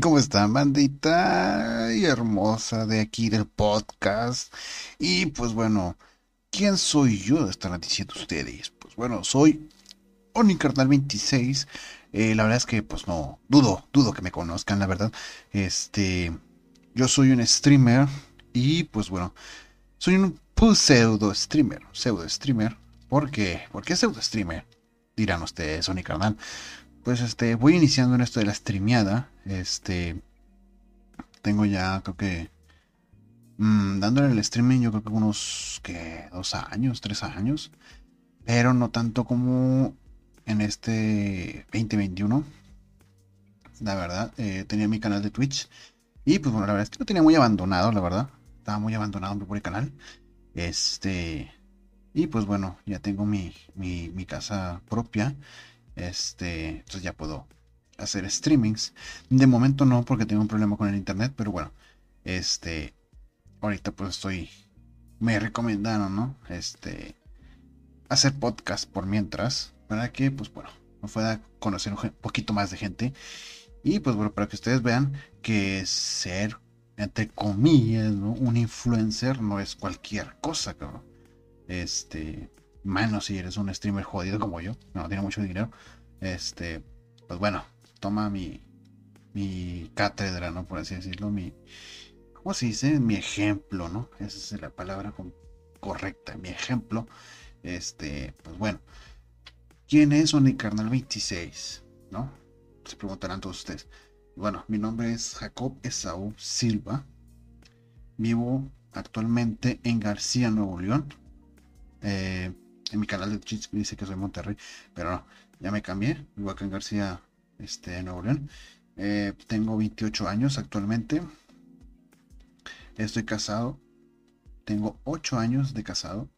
¿cómo están, bandita? Y hermosa de aquí del podcast. Y pues bueno, ¿quién soy yo de estar diciendo ustedes? Pues bueno, soy OniCarnal26. Eh, la verdad es que pues no, dudo, dudo que me conozcan, la verdad. Este, yo soy un streamer y pues bueno, soy un pseudo streamer, pseudo streamer. ¿Por qué? ¿Por qué pseudo streamer? Dirán ustedes, OniCarnal pues este, voy iniciando en esto de la streameada. Este, tengo ya, creo que, mmm, dándole el streaming, yo creo que unos, que, dos años, tres años. Pero no tanto como en este 2021. La verdad, eh, tenía mi canal de Twitch. Y pues bueno, la verdad es que lo tenía muy abandonado, la verdad. Estaba muy abandonado mi pobre canal. Este. Y pues bueno, ya tengo mi, mi casa propia. Este, entonces ya puedo hacer streamings. De momento no, porque tengo un problema con el internet, pero bueno, este, ahorita pues estoy, me recomendaron, ¿no? Este, hacer podcast por mientras, para que, pues bueno, me pueda conocer un poquito más de gente. Y pues bueno, para que ustedes vean que ser, entre comillas, ¿no? un influencer no es cualquier cosa, cabrón. Este, menos si eres un streamer jodido como yo, no tiene mucho dinero, este, pues bueno, toma mi, mi cátedra, ¿no? Por así decirlo, mi, ¿cómo se dice? Mi ejemplo, ¿no? Esa es la palabra correcta, mi ejemplo. Este, pues bueno, ¿quién es Carnal 26? ¿No? Se preguntarán todos ustedes. Bueno, mi nombre es Jacob Esaú Silva. Vivo actualmente en García, Nuevo León. Eh, en mi canal de Twitch dice que soy Monterrey, pero no, ya me cambié, en García, este, Nuevo León. Eh, tengo 28 años actualmente. Estoy casado. Tengo 8 años de casado.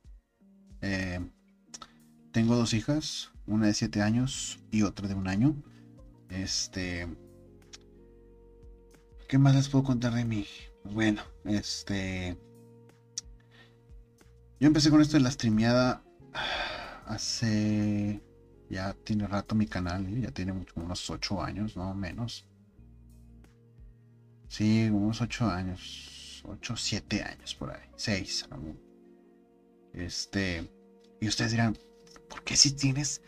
Eh, tengo dos hijas, una de 7 años y otra de un año. Este. ¿Qué más les puedo contar de mí? Bueno, este. Yo empecé con esto de la streameada hace ya tiene rato mi canal, ¿eh? ya tiene unos 8 años, no menos. Sí, unos 8 años, 8, 7 años por ahí, 6. Este, y ustedes dirán, ¿por qué si tienes,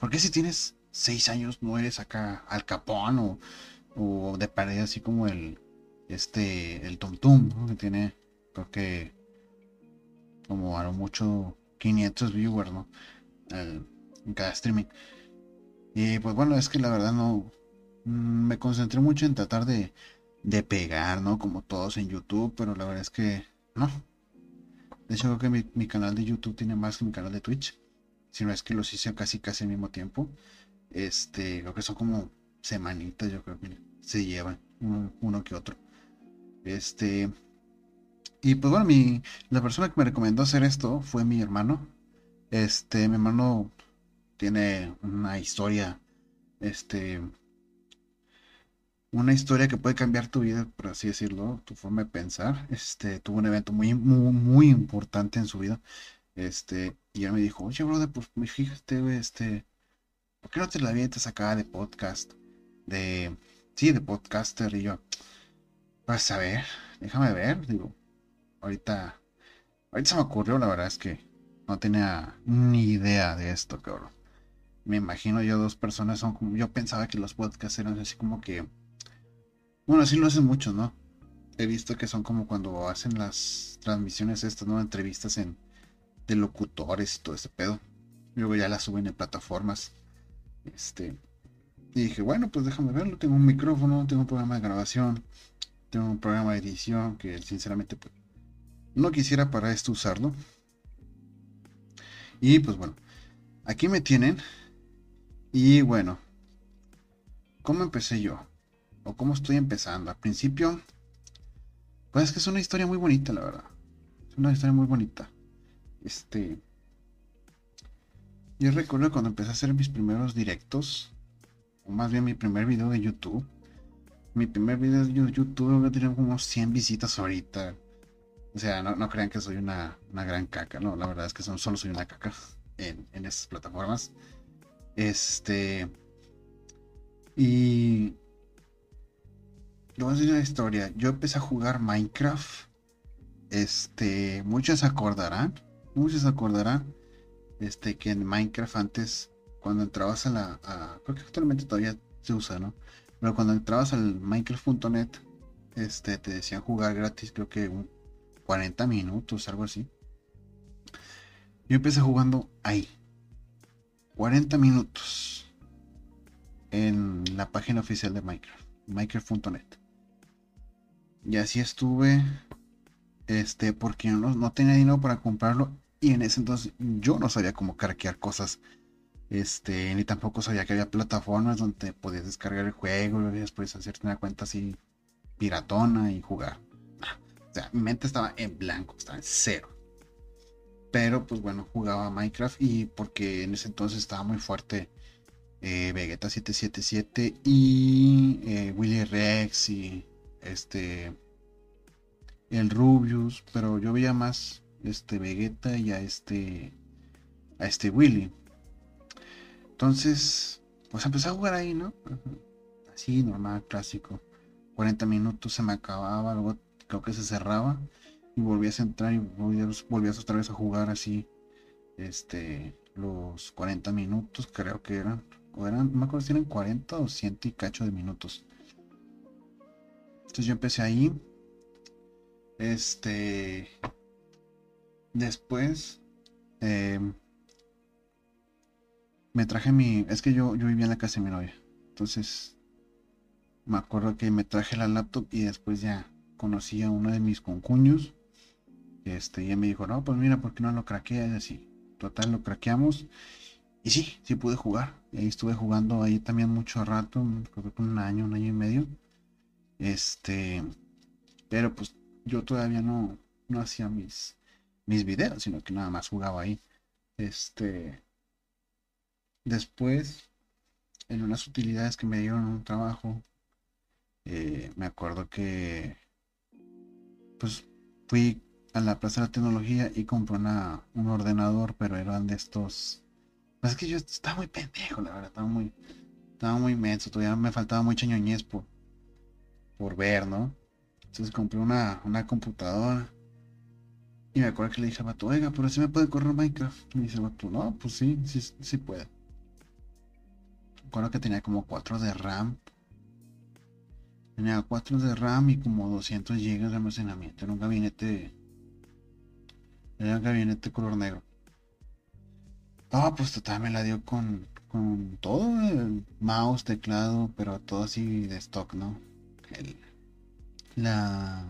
por qué si tienes 6 años no eres acá al capón o, o de pared así como el, este, el Tum Tum, que tiene, creo que, como a lo mucho 500 viewers, ¿no? en cada streaming. Y pues bueno, es que la verdad no mm, me concentré mucho en tratar de, de pegar, ¿no? Como todos en YouTube, pero la verdad es que no. De hecho, creo que mi, mi, canal de YouTube tiene más que mi canal de Twitch. Si no es que los hice casi casi al mismo tiempo. Este, creo que son como semanitas, yo creo que se llevan uno, uno que otro. Este, y pues bueno, mi, la persona que me recomendó hacer esto fue mi hermano. Este, mi hermano tiene una historia, este, una historia que puede cambiar tu vida, por así decirlo, tu forma de pensar. Este, tuvo un evento muy, muy, muy importante en su vida. Este, y él me dijo, oye, brother, pues fíjate, este, ¿por qué no te la avientas acá de podcast? De, sí, de podcaster. Y yo, pues a ver, déjame ver, digo, ahorita, ahorita se me ocurrió, la verdad es que no tenía ni idea de esto, cabrón me imagino yo dos personas son como, yo pensaba que los podcasts eran así como que, bueno, así lo hacen muchos, ¿no? He visto que son como cuando hacen las transmisiones estas, ¿no? Entrevistas en, de locutores y todo ese pedo. Luego ya las suben en plataformas. Este. Y dije, bueno, pues déjame verlo. Tengo un micrófono, tengo un programa de grabación, tengo un programa de edición que sinceramente pues, no quisiera para esto usarlo. Y pues bueno, aquí me tienen y bueno, ¿cómo empecé yo? ¿O cómo estoy empezando? Al principio, pues es que es una historia muy bonita, la verdad. Es una historia muy bonita. Este. Yo recuerdo cuando empecé a hacer mis primeros directos, o más bien mi primer video de YouTube. Mi primer video de YouTube tiene como 100 visitas ahorita. O sea, no, crean que soy una, gran caca, no, la verdad es que solo soy una caca en, en esas plataformas. Este. Y. voy a decir una historia. Yo empecé a jugar Minecraft. Este, muchos se acordarán, muchos se acordarán, este, que en Minecraft antes, cuando entrabas a la, creo que actualmente todavía se usa, ¿no? Pero cuando entrabas al Minecraft.net, este, te decían jugar gratis, creo que un 40 minutos, algo así. Yo empecé jugando ahí. 40 minutos. En la página oficial de Minecraft. Minecraft.net. Y así estuve. Este, porque no, no tenía dinero para comprarlo. Y en ese entonces yo no sabía cómo craquear cosas. Este, ni tampoco sabía que había plataformas donde podías descargar el juego y después hacerte una cuenta así piratona y jugar. Sea, mi mente estaba en blanco, estaba en cero. Pero pues bueno, jugaba Minecraft y porque en ese entonces estaba muy fuerte eh, Vegeta 777 y eh, Willy Rex y este el Rubius, pero yo veía más este Vegeta y a este a este Willy. Entonces, pues empecé a jugar ahí, ¿no? Así, normal, clásico. 40 minutos se me acababa, luego creo que se cerraba y volvías a entrar y volvías, otra vez a jugar así, este, los 40 minutos, creo que eran, o eran, no me acuerdo si eran 40 o 100 y cacho de minutos. Entonces yo empecé ahí, este, después, em, me traje mi, es que yo, yo vivía en la casa de mi novia, entonces me acuerdo que me traje la laptop y después ya conocí a uno de mis concuños este, y me dijo, no, pues mira, ¿por qué no lo craqueas? Así, total, lo craqueamos. Y sí, sí pude jugar. Ahí estuve jugando ahí también mucho rato, creo que un año, un año y medio. Este, pero pues yo todavía no, no hacía mis, mis videos, sino que nada más jugaba ahí. Este, después, en unas utilidades que me dieron un trabajo, eh, me acuerdo que, pues, fui a la Plaza de la Tecnología y compré una, un ordenador, pero eran de estos. Pues es que yo estaba muy pendejo, la verdad, estaba muy, estaba muy inmenso, todavía me faltaba mucha ñoñez por, por ver, ¿no? Entonces compré una, una computadora. Y me acuerdo que le dije a Bato, oiga, pero si me puede correr Minecraft. Me dice Bato, no, pues sí, sí, sí puede. Me acuerdo que tenía como 4 de RAM. Tenía 4 de RAM y como 200 GB de almacenamiento. Era un gabinete era un gabinete color negro. Ah, pues total me la dio con, todo, el mouse, teclado, pero todo así de stock, ¿no? la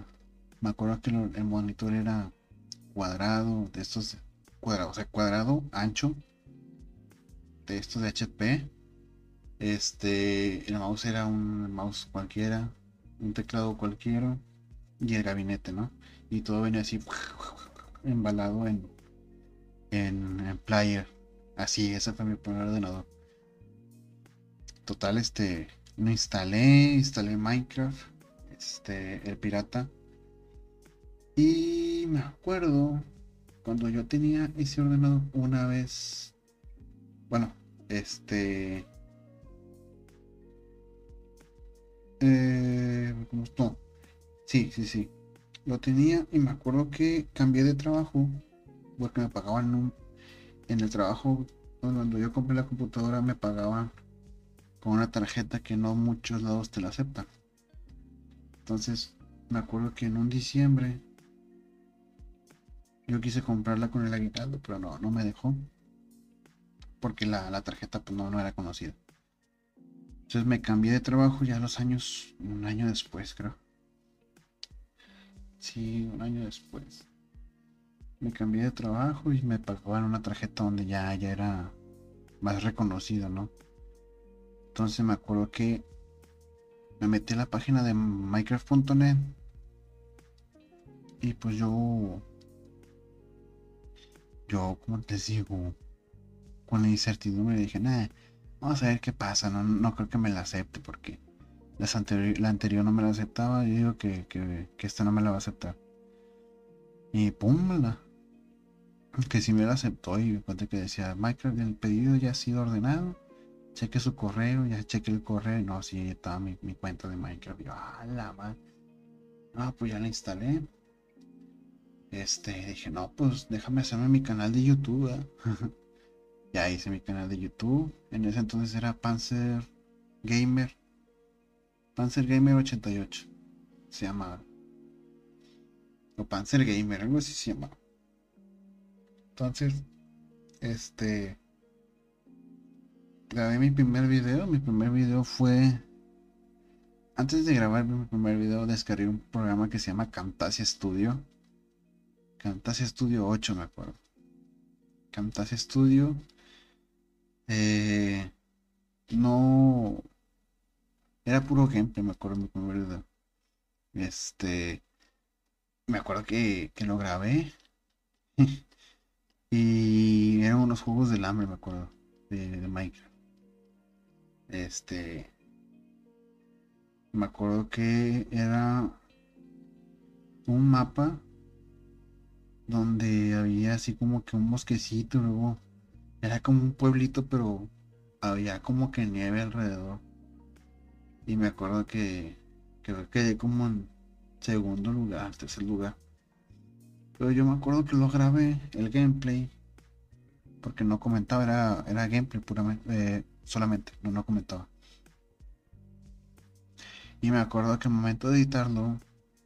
me acuerdo que el monitor era cuadrado, de estos cuadrados, o sea, cuadrado, ancho, de estos de HP. Este, el mouse era un mouse cualquiera, un teclado cualquiera y el gabinete, ¿no? Y todo venía así embalado en, en, player. Así, ese fue mi primer ordenador. Total, este, lo instalé, instalé Minecraft, este, el pirata. Y me acuerdo cuando yo tenía ese ordenador una vez, bueno, este, eh, ¿cómo Sí, sí, sí lo tenía y me acuerdo que cambié de trabajo porque me pagaban un, en el trabajo cuando yo compré la computadora me pagaban con una tarjeta que no muchos lados te la aceptan. Entonces me acuerdo que en un diciembre yo quise comprarla con el aguinaldo, pero no, no me dejó. Porque la, tarjeta pues no era conocida. Entonces me cambié de trabajo ya los años, un año después creo. Sí, un año después. Me cambié de trabajo y me pagaban una tarjeta donde ya, ya era más reconocido, ¿no? Entonces me acuerdo que me metí a la página de Minecraft.net y pues yo, yo, como te digo, con la incertidumbre dije, nada, vamos a ver qué pasa, no, no creo que me la acepte porque la anterior no me la aceptaba. Yo digo que, que, esta no me la va a aceptar. Y pum, la, que si me la aceptó y me cuenta que decía, Minecraft, el pedido ya ha sido ordenado. cheque su correo, ya cheque el correo, no, sí, estaba mi, mi cuenta de Minecraft. yo, ah, la madre. Ah, pues ya la instalé. Este, dije, no, pues déjame hacerme mi canal de YouTube. ya hice mi canal de YouTube. En ese entonces era Panzer Gamer. Panzer Gamer 88. Se llama. O Panzer Gamer, algo así se llama. Entonces, este. Grabé mi primer video. Mi primer video fue. Antes de grabar mi primer video, descargué un programa que se llama Camtasia Studio Camtasia Studio 8, me acuerdo. Camtasia Studio. Eh, no. Era puro gameplay, me acuerdo primer video. Este. Me acuerdo que, que lo grabé. y eran unos juegos del hambre, me acuerdo. De, de Minecraft. Este. Me acuerdo que era un mapa donde había así como que un bosquecito, luego era como un pueblito, pero había como que nieve alrededor. Y me acuerdo que, que quedé como en segundo lugar, tercer lugar. Pero yo me acuerdo que lo grabé, el gameplay, porque no comentaba, era, era gameplay puramente, eh, solamente, no, no comentaba. Y me acuerdo que el momento de editarlo,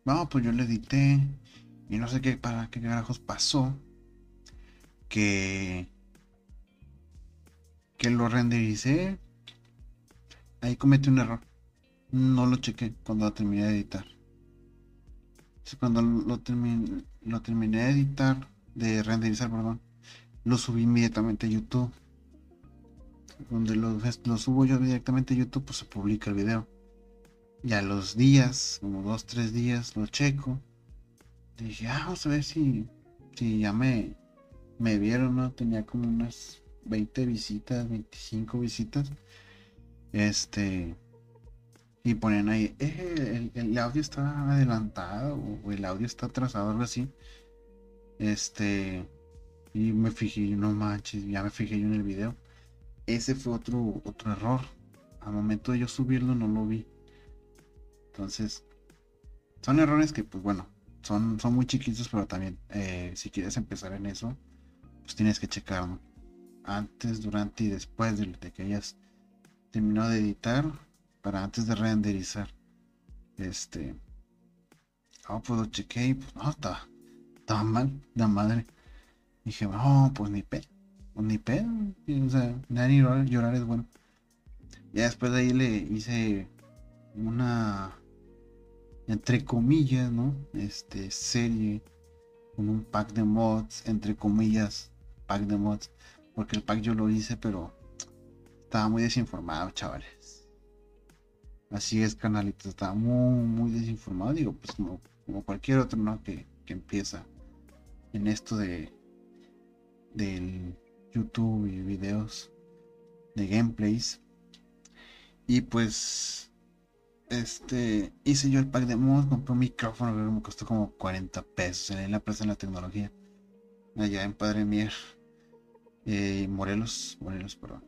vamos, pues yo le edité, y no sé qué para qué carajos pasó. Que. Que lo rendericé. Ahí cometí un error. No lo chequé cuando lo terminé de editar. Cuando lo, terminé, lo terminé de editar, de renderizar, perdón, lo subí inmediatamente a YouTube. Donde lo, subo yo directamente a YouTube, pues se publica el video. Y a los días, como dos, tres días, lo checo dije, ah, vamos a ver si, si ya me, me vieron, ¿no? Tenía como unas 20 visitas, 25 visitas. Este. Y ponen ahí, eh, el, audio está adelantado o el audio está atrasado, algo así. Este. Y me fijé, no manches, ya me fijé yo en el video. Ese fue otro, otro error. Al momento de yo subirlo no lo vi. Entonces, son errores que, pues bueno, son, son muy chiquitos, pero también eh, si quieres empezar en eso, pues tienes que checar antes, durante y después de, que hayas terminado de editar, para antes de renderizar. Este, oh, pues y pues no, estaba, estaba mal, la madre. dije, oh, pues ni pe, pues ni pe, o sea, ni llorar, llorar es bueno. Ya después de ahí le hice una entre comillas, ¿no? Este, serie con un pack de mods, entre comillas, pack de mods, porque el pack yo lo hice, pero estaba muy desinformado, chavales. Así es, canalito, estaba muy, muy desinformado, digo, pues como, cualquier otro, ¿no? Que, que empieza en esto de del YouTube y videos de gameplays. Y pues este, hice yo el pack de mods, compré un micrófono que me costó como 40 pesos en la Plaza de la Tecnología, allá en Padre Mier, eh, Morelos, Morelos, perdón,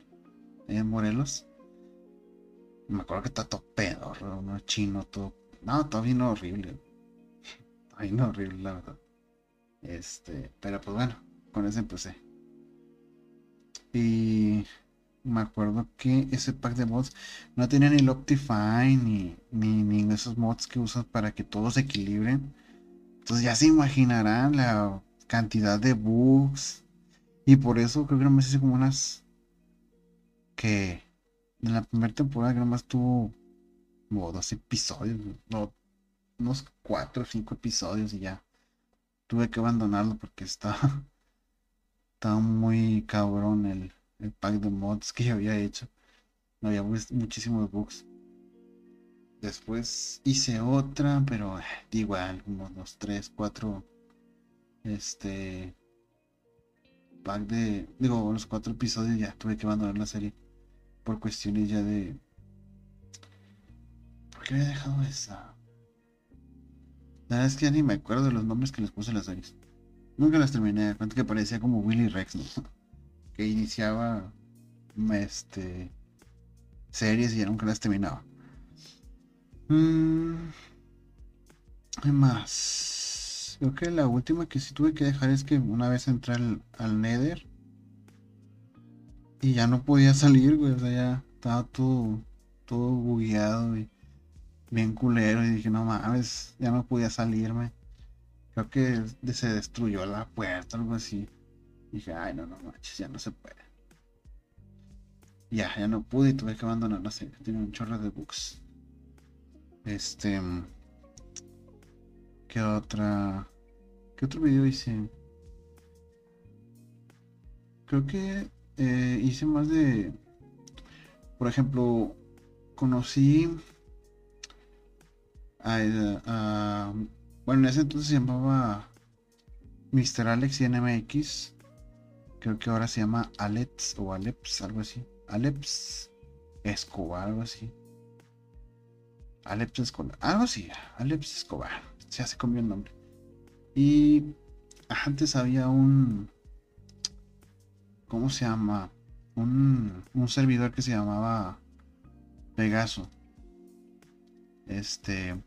en Morelos. Me acuerdo que está todo pedo, uno chino, todo, no, todo vino horrible, todo vino horrible, la verdad. Este, pero pues bueno, con eso empecé. Y me acuerdo que ese pack de mods no tenía ni el Optifine ni, ni, esos mods que usan para que todo se equilibre. Entonces ya se imaginarán la cantidad de bugs. Y por eso creo que nomás hice como unas. Que en la primera temporada que nomás tuvo como dos episodios. No, unos cuatro o cinco episodios y ya. Tuve que abandonarlo porque estaba. Estaba muy cabrón el, el pack de mods que yo había hecho. Había muchísimos bugs. Después hice otra, pero eh, igual, como los 3, 4. Este. Pack de. Digo, los cuatro episodios ya tuve que abandonar la serie. Por cuestiones ya de. ¿Por qué había dejado esa? La verdad es que ya ni me acuerdo de los nombres que les puse en las series. Nunca las terminé. Cuento que parecía como Willy Rex, ¿no? que iniciaba este series y ya nunca las terminaba. Mm, ¿Qué más? Creo que la última que sí tuve que dejar es que una vez entré al, Nether y ya no podía salir, güey. O sea, ya estaba todo, todo bugueado y bien culero. Y dije, no mames, ya no podía salirme. Creo que se destruyó la puerta, algo así. dije, ay, no, no manches, ya no se puede. Ya, ya no pude y tuve que abandonar la serie. Tiene un chorro de bugs. Este. ¿Qué otra? ¿Qué otro video hice? Creo que eh, hice más de. Por ejemplo, conocí a, bueno, en ese entonces se llamaba Mr. Alex y NMX. Creo que ahora se llama Alex o Aleps, algo así. Aleps Escobar, algo así. Aleps Escobar, algo así. Aleps Escobar. Se hace comió el nombre. Y antes había un. ¿Cómo se llama? Un, un servidor que se llamaba Pegaso. Este.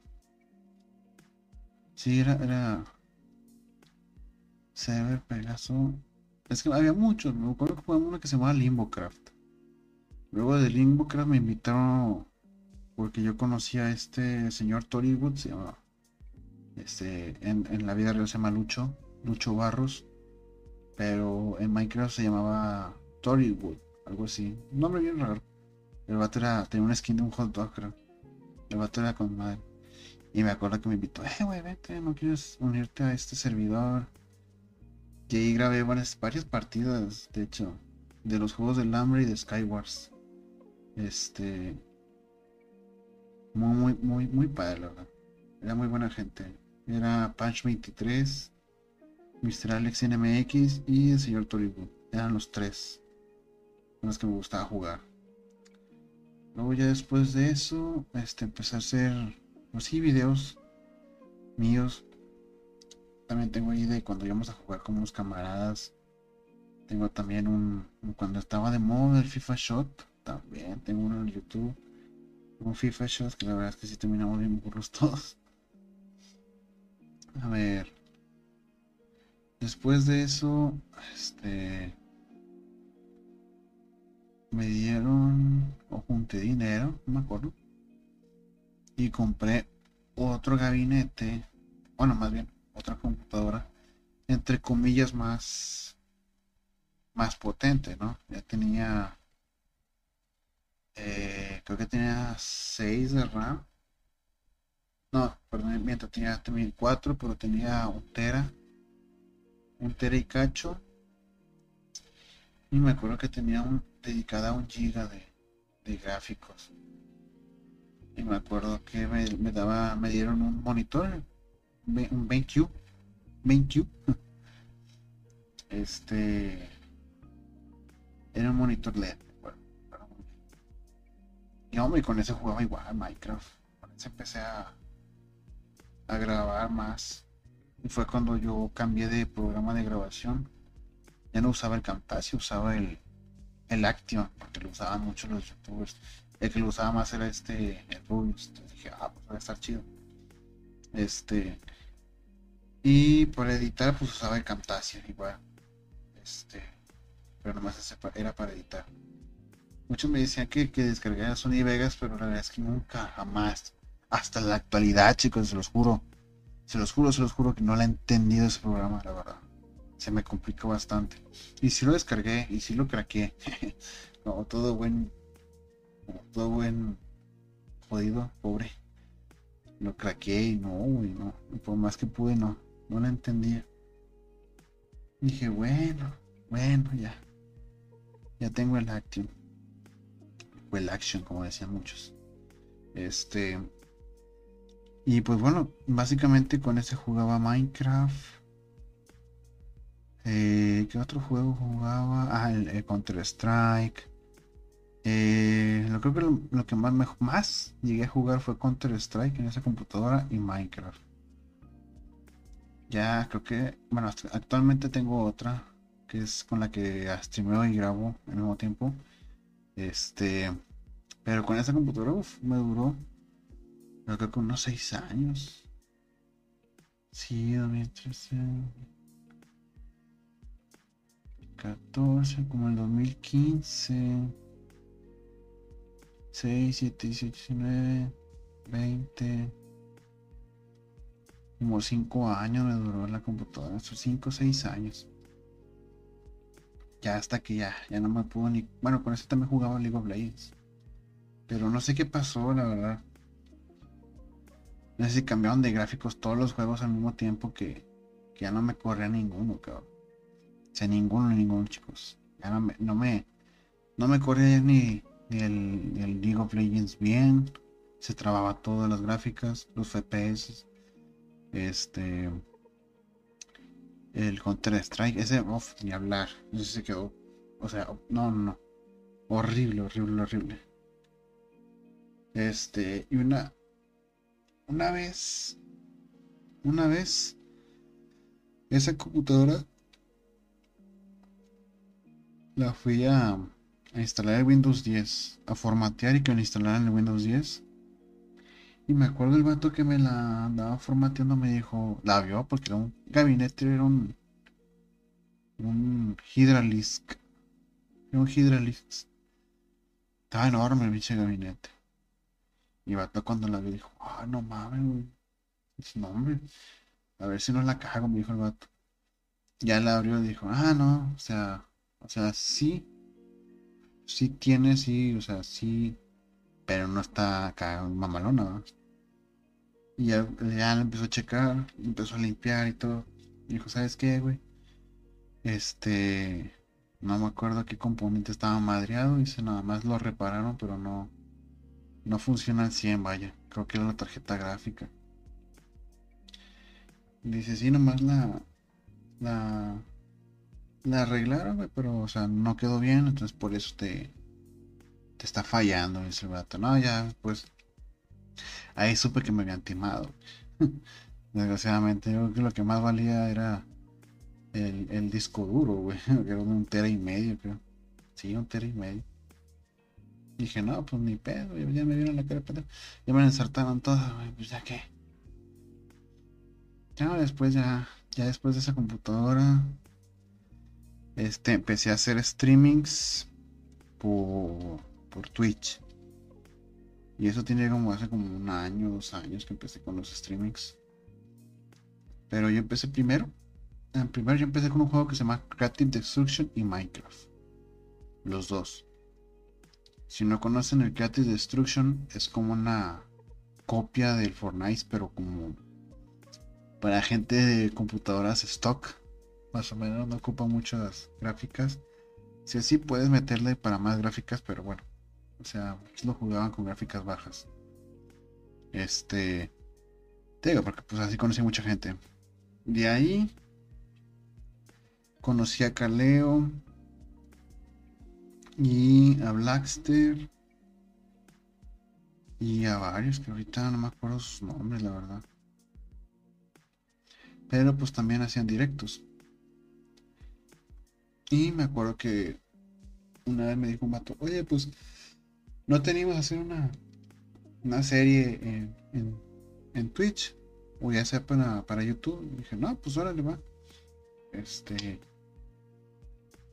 Sí, era, era. Server Pegaso. Es que había muchos. Me acuerdo que fue uno que se llamaba Limbocraft. Luego de Limbocraft me invitaron. Porque yo conocía a este señor Tori Wood. Se llama. Este. En, la vida real se llama Lucho. Lucho Barros. Pero en Minecraft se llamaba Tori Wood. Algo así. Un nombre bien raro. El vato era, tenía una skin de un hot dog, creo. El vato era con madre. Y me acuerdo que me invitó, eh, güey, vete, ¿no quieres unirte a este servidor? Y ahí grabé varias, varias partidas, de hecho, de los juegos del hambre y de Skywars. Este. Muy, muy, muy, muy padre, la verdad. Era muy buena gente. Era Punch 23, Mr. Alex NMX y el señor Toribu. Eran los tres con los que me gustaba jugar. Luego ya después de eso, este, empecé a hacer, pues sí, videos míos. También tengo ahí de cuando íbamos a jugar con unos camaradas. Tengo también un, cuando estaba de moda el FIFA Shot, también tengo uno en YouTube. Un FIFA Shot que la verdad es que sí terminamos bien burros todos. A ver. Después de eso, este me dieron o junté dinero, no me acuerdo, y compré otro gabinete, bueno, más bien otra computadora, entre comillas más, más potente, ¿no? Ya tenía, eh, creo que tenía 6 de RAM. No, perdón, mientras tenía, tenía 4, pero tenía un tera, un tera y cacho. Y me acuerdo que tenía un dedicada a un giga de, gráficos. Y me acuerdo que me, daba, me dieron un monitor, un BenQ, BenQ. Este era un monitor LED. y hombre, con ese jugaba igual Minecraft. Con ese empecé a, a grabar más. Y fue cuando yo cambié de programa de grabación. Ya no usaba el Camtasia, usaba el, el Action, porque lo usaban mucho los youtubers. El que lo usaba más era este, el Rubius. Dije, ah, pues va a estar chido. Este. Y por editar, pues usaba el Camtasia, igual. Este. Pero nomás era para editar. Muchos me decían que, que descargara Sony Vegas, pero la verdad es que nunca, jamás. Hasta la actualidad, chicos, se los juro. Se los juro, se los juro que no la he entendido ese programa, la verdad se me complicó bastante. Y si lo descargué y si lo craqué. todo buen. Todo buen. Jodido, pobre. Lo craqué y no, y no. por más que pude, no. No lo entendía. Dije, bueno, bueno, ya. Ya tengo el action. O el action, como decían muchos. Este. Y pues bueno, básicamente con ese jugaba Minecraft. Eh, ¿Qué otro juego jugaba? Ah, el, Counter Strike. Eh, lo creo que lo, que más, más llegué a jugar fue Counter Strike en esa computadora y Minecraft. Ya creo que, bueno, actualmente tengo otra que es con la que streameo y grabo al mismo tiempo. Este, Pero con esa computadora, uff, me duró, creo que unos 6 años. Sí, 2013. 14, como el 2015. 6, 7, 18, 19, 20. Como 5 años me duró la computadora, esos 5 o 6 años. Ya hasta que ya, ya no me pudo ni. Bueno, con eso también jugaba League of Legends. Pero no sé qué pasó, la verdad. No sé si cambiaron de gráficos todos los juegos al mismo tiempo que, que ya no me corría ninguno, cabrón. O sea, ninguno, ninguno, chicos. Ya no me, no me, no me corría ni, el, el League of Legends bien. Se trababa todas las gráficas, los FPS. Este. El Counter Strike, ese, uff, ni hablar. Ese se quedó. O sea, no, no, no. Horrible, horrible, horrible. Este, y una. Una vez. Una vez. Esa computadora. La fui a, instalar el Windows 10. A formatear y que la instalaran en el Windows 10. Y me acuerdo el vato que me la andaba formateando me dijo, la vio porque era un gabinete, era un un Hydralisk. Era un Hydralisk. Estaba enorme el gabinete. El vato cuando la vio dijo, ah, no mames, güey. No, hombre. A ver si no la cago, me dijo el vato. Ya la abrió y dijo, ah, no, o sea, o sea, sí, sí tiene, sí, o sea, sí, pero no está acá mamalona, ¿no? Y ya, ya empezó a checar, empezó a limpiar y todo. Y dijo, ¿sabes qué, güey? Este, no me acuerdo qué componente estaba madreado. Dice, nada más lo repararon, pero no, no funciona al 100, vaya. Creo que era la tarjeta gráfica. Dice, sí, nomás la, la, la arreglaron, güey, pero, o sea, no quedó bien, entonces por eso te, te está fallando, dice el vato. No, ya, pues, ahí supe que me habían timado. Desgraciadamente, yo creo que lo que más valía era el, el disco duro, güey. Era un tera y medio, creo. Sí, un tera y medio. Dije, no, pues ni pedo, ya me vieron la cara Ya me ensartaron todas, güey, pues ya qué. Ya después, ya, ya después de esa computadora, este, empecé a hacer streamings por, por Twitch. Y eso tiene como hace como un año, dos años que empecé con los streamings. Pero yo empecé primero. En primero yo empecé con un juego que se llama Creative Destruction y Minecraft. Los dos. Si no conocen el Creative Destruction, es como una copia del Fortnite, pero como para gente de computadoras stock. Más o menos no ocupa muchas gráficas. Si así puedes meterle para más gráficas, pero bueno, o sea, lo jugaban con gráficas bajas. Este. Te digo, porque pues así conocí mucha gente. De ahí. Conocí a Caleo. Y a Blackster. Y a varios que ahorita no me acuerdo sus nombres, la verdad. Pero pues también hacían directos. Y me acuerdo que una vez me dijo un vato, oye, pues no teníamos hacer una, una serie en, en, Twitch o ya sea para, para YouTube. Dije, no, pues órale, va. Este.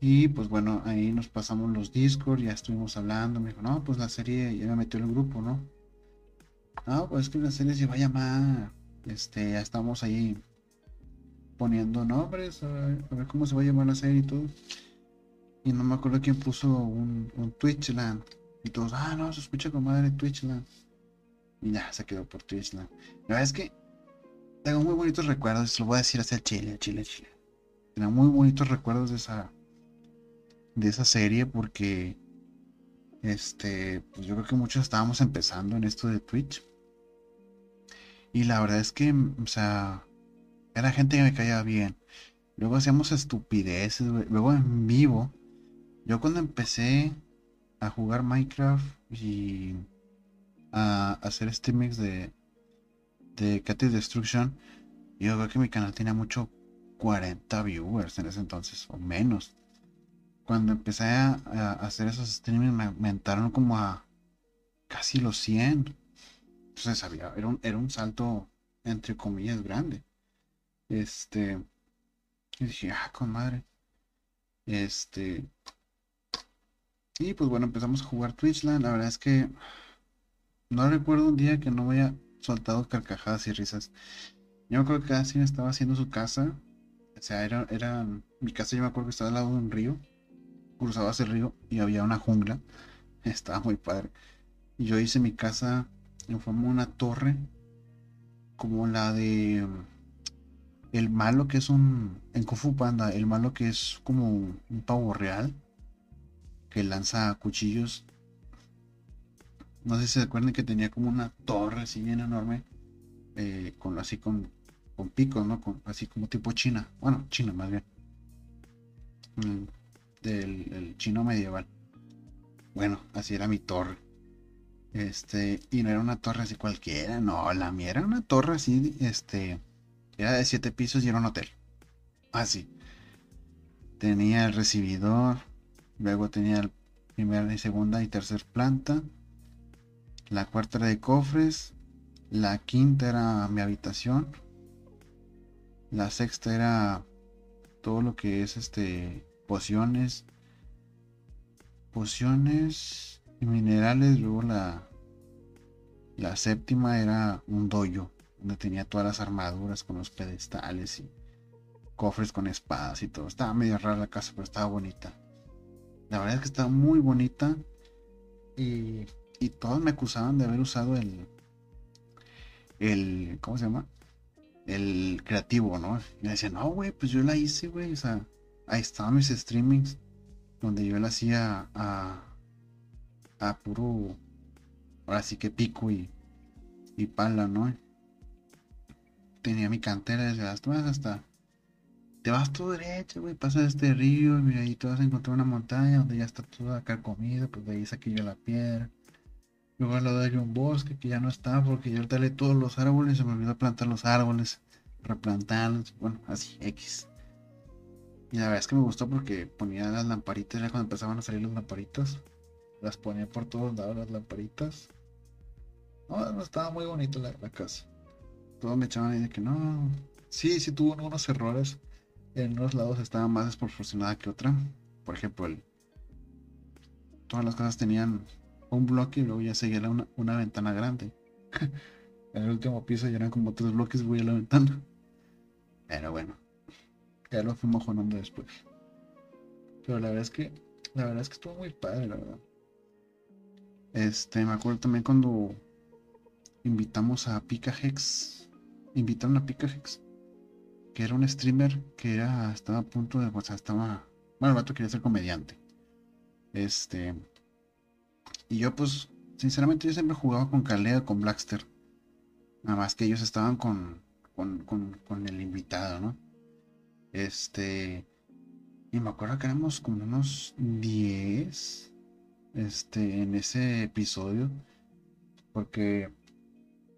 Y pues bueno, ahí nos pasamos los Discord, ya estuvimos hablando. Me dijo, no, pues la serie ya me metió en el grupo, ¿no? No, pues es que la serie se va a llamar. Este, ya estamos ahí poniendo nombres, a ver, cómo se va a llamar la serie y todo. Y no me acuerdo quién puso un, un Twitchland. Y todos, ah, no, se escucha con madre Twitchland. Y ya, se quedó por Twitchland. La verdad es que tengo muy bonitos recuerdos, lo voy a decir hacia Chile, Chile, Chile. Tengo muy bonitos recuerdos de esa de esa serie porque este, pues yo creo que muchos estábamos empezando en esto de Twitch. Y la verdad es que, o sea, era gente que me caía bien. Luego hacíamos estupideces, luego en vivo. Yo cuando empecé a jugar Minecraft y a hacer streamings de, de Cat Destruction, yo creo que mi canal tenía mucho 40 viewers en ese entonces, o menos. Cuando empecé a, hacer esos streamings me aumentaron como a casi los 100. Entonces había, era un, era un salto, entre comillas, grande. Este, y dije, ah, con madre. Este, y pues bueno, empezamos a jugar Twitchland. La verdad es que no recuerdo un día que no me haya soltado carcajadas y risas. Yo creo que cada quien estaba haciendo su casa. O sea, era mi casa, yo me acuerdo que estaba al lado de un río. Cruzabas el río y había una jungla. Estaba muy padre. Yo hice mi casa en forma de una torre. Como la de el malo que es un en Kung Panda, el malo que es como un pavo real que lanza cuchillos. No sé si se acuerdan que tenía como una torre así bien enorme, eh, con así con, con picos, ¿no? Con, así como tipo China. Bueno, China más bien. Mm, chino medieval. Bueno, así era mi torre. Este, y no era una torre así cualquiera, no, la mía era una torre así, este, era de siete pisos y era un hotel. Así. Tenía el recibidor, Luego tenía la primera y segunda y tercera planta. La cuarta era de cofres. La quinta era mi habitación. La sexta era todo lo que es este pociones. Pociones y minerales. Luego la, la séptima era un doyo. Donde tenía todas las armaduras con los pedestales y cofres con espadas y todo. Estaba medio rara la casa, pero estaba bonita. La verdad es que está muy bonita. Y, y todos me acusaban de haber usado el. El. ¿Cómo se llama? El creativo, ¿no? Y me decían, no, güey, pues yo la hice, güey. O sea, ahí estaban mis streamings. Donde yo la hacía a. A puro. Ahora sí que pico y. Y pala, ¿no? Tenía mi cantera desde hasta, hasta te vas todo derecho, güey, pasas este río, y ahí te vas a encontrar una montaña donde ya está toda acá comida, pues de ahí saqué yo la piedra. Luego al lado hay un bosque que ya no está porque yo talé todos los árboles, se me olvidó plantar los árboles, replantarlos, bueno, así, X. Y la verdad es que me gustó porque ponía las lamparitas, ya cuando empezaban a salir las lamparitas, las ponía por todos lados las lamparitas. No, estaba muy bonito la, casa. Todos me echaban ahí de que no, sí, sí tuvo unos errores en unos lados estaba más desproporcionada que otra. Por ejemplo, todas las casas tenían un bloque y luego ya seguía una, una ventana grande. en el último piso ya eran como tres bloques, voy a la ventana. Pero bueno, ya lo fuimos mejorando después. Pero la verdad es que, la verdad es que estuvo muy padre, la verdad. Este, me acuerdo también cuando invitamos a Pika Hex. Invitaron a Pika Hex que era un streamer que era, estaba a punto de, o sea, estaba, bueno, el vato quería ser comediante. Este, y yo pues, sinceramente yo siempre jugaba con Kalea, con Blackster. Nada más que ellos estaban con, con, con el invitado, ¿no? Este, y me acuerdo que éramos como unos 10, este, en ese episodio. Porque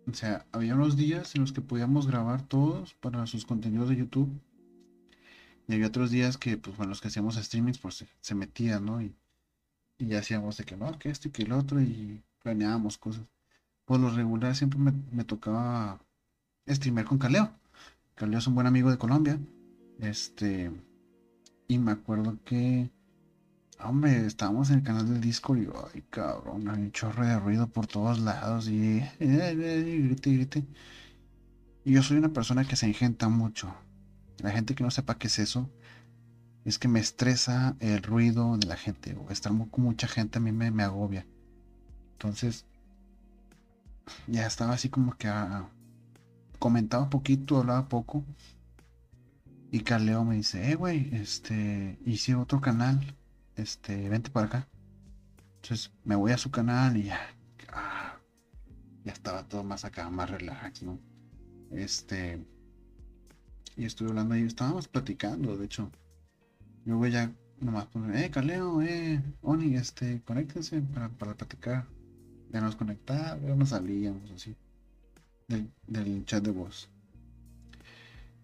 o sea, había unos días en los que podíamos grabar todos para sus contenidos de YouTube. Y había otros días que, pues, bueno, los que hacíamos streamings, pues se, metían, ¿no? Y, y ya hacíamos de que no, que esto y que el otro, y planeábamos cosas. Por lo regular siempre me, me tocaba streamer con Caleo. Caleo es un buen amigo de Colombia. Este. Y me acuerdo que Hombre, estábamos en el canal del Discord y, ay, cabrón, hay un chorro de ruido por todos lados y, grite, grite. Y yo soy una persona que se ingenta mucho. La gente que no sepa qué es eso, es que me estresa el ruido de la gente. O estar con mucha gente a mí me, agobia. Entonces, ya estaba así como que ah, comentaba poquito, hablaba poco. Y Carleo me dice, eh, güey, este, hice otro canal este, vente para acá. Entonces me voy a su canal y ya, ah, ya estaba todo más acá, más relax, ¿no? Este, y estuve hablando ahí, estábamos platicando, de hecho. Luego ya nomás eh, Caleo, eh, Oni, este, conéctense para, para platicar. Ya nos conectaba, ya nos salíamos así. Del, del chat de voz.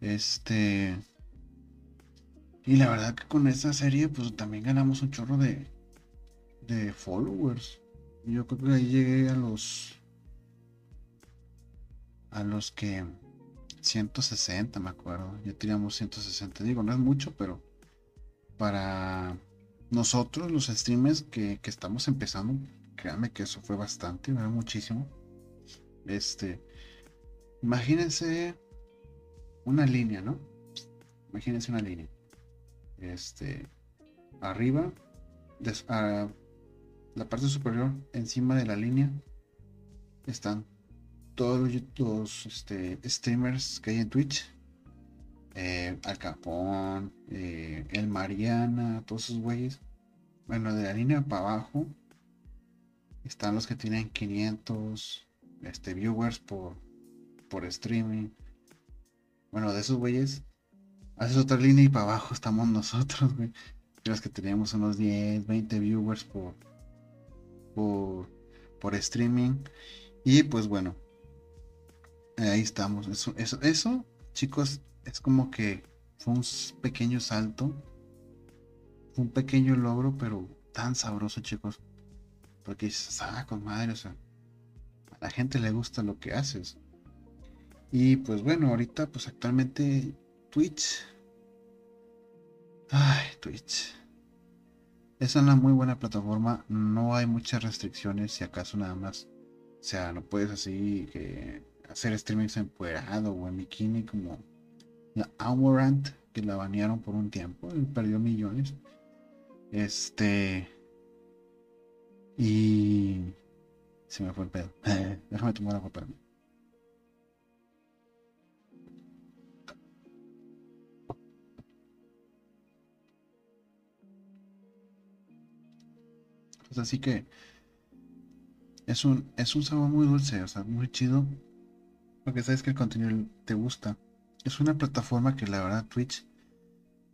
Este. Y la verdad que con esta serie, pues también ganamos un chorro de, de followers. Yo creo que ahí llegué a los. A los que. 160, me acuerdo. Ya teníamos 160. Digo, no es mucho, pero. Para nosotros, los streamers que, que estamos empezando, créanme que eso fue bastante, era muchísimo. Este. Imagínense una línea, ¿no? Imagínense una línea. Este. Arriba. la parte superior, encima de la línea, están todos los, este, streamers que hay en Twitch. Eh, Al Capón, eh, el Mariana, todos esos güeyes. Bueno, de la línea para abajo están los que tienen 500 este, viewers por, por streaming. Bueno, de esos güeyes, haces otra línea y para abajo estamos nosotros, güey. Los que teníamos unos 10, 20 viewers por, por, por streaming. Y pues bueno, ahí estamos. Eso, eso, eso, chicos, es como que fue un pequeño salto. Fue un pequeño logro, pero tan sabroso, chicos. Porque dices, ah, con madre, o sea, a la gente le gusta lo que haces. Y pues bueno, ahorita, pues actualmente Twitch. Ay, Twitch. Es una muy buena plataforma. No hay muchas restricciones, si acaso nada más. O sea, no puedes así que hacer streamings empoderado o en bikini como la Amorant, que la banearon por un tiempo y perdió millones. Este. Y. Se me fue el pedo. Déjame tomar agua, para Pues así que es un, es un sabor muy dulce, o sea, muy chido. Porque sabes que el contenido te gusta. Es una plataforma que la verdad Twitch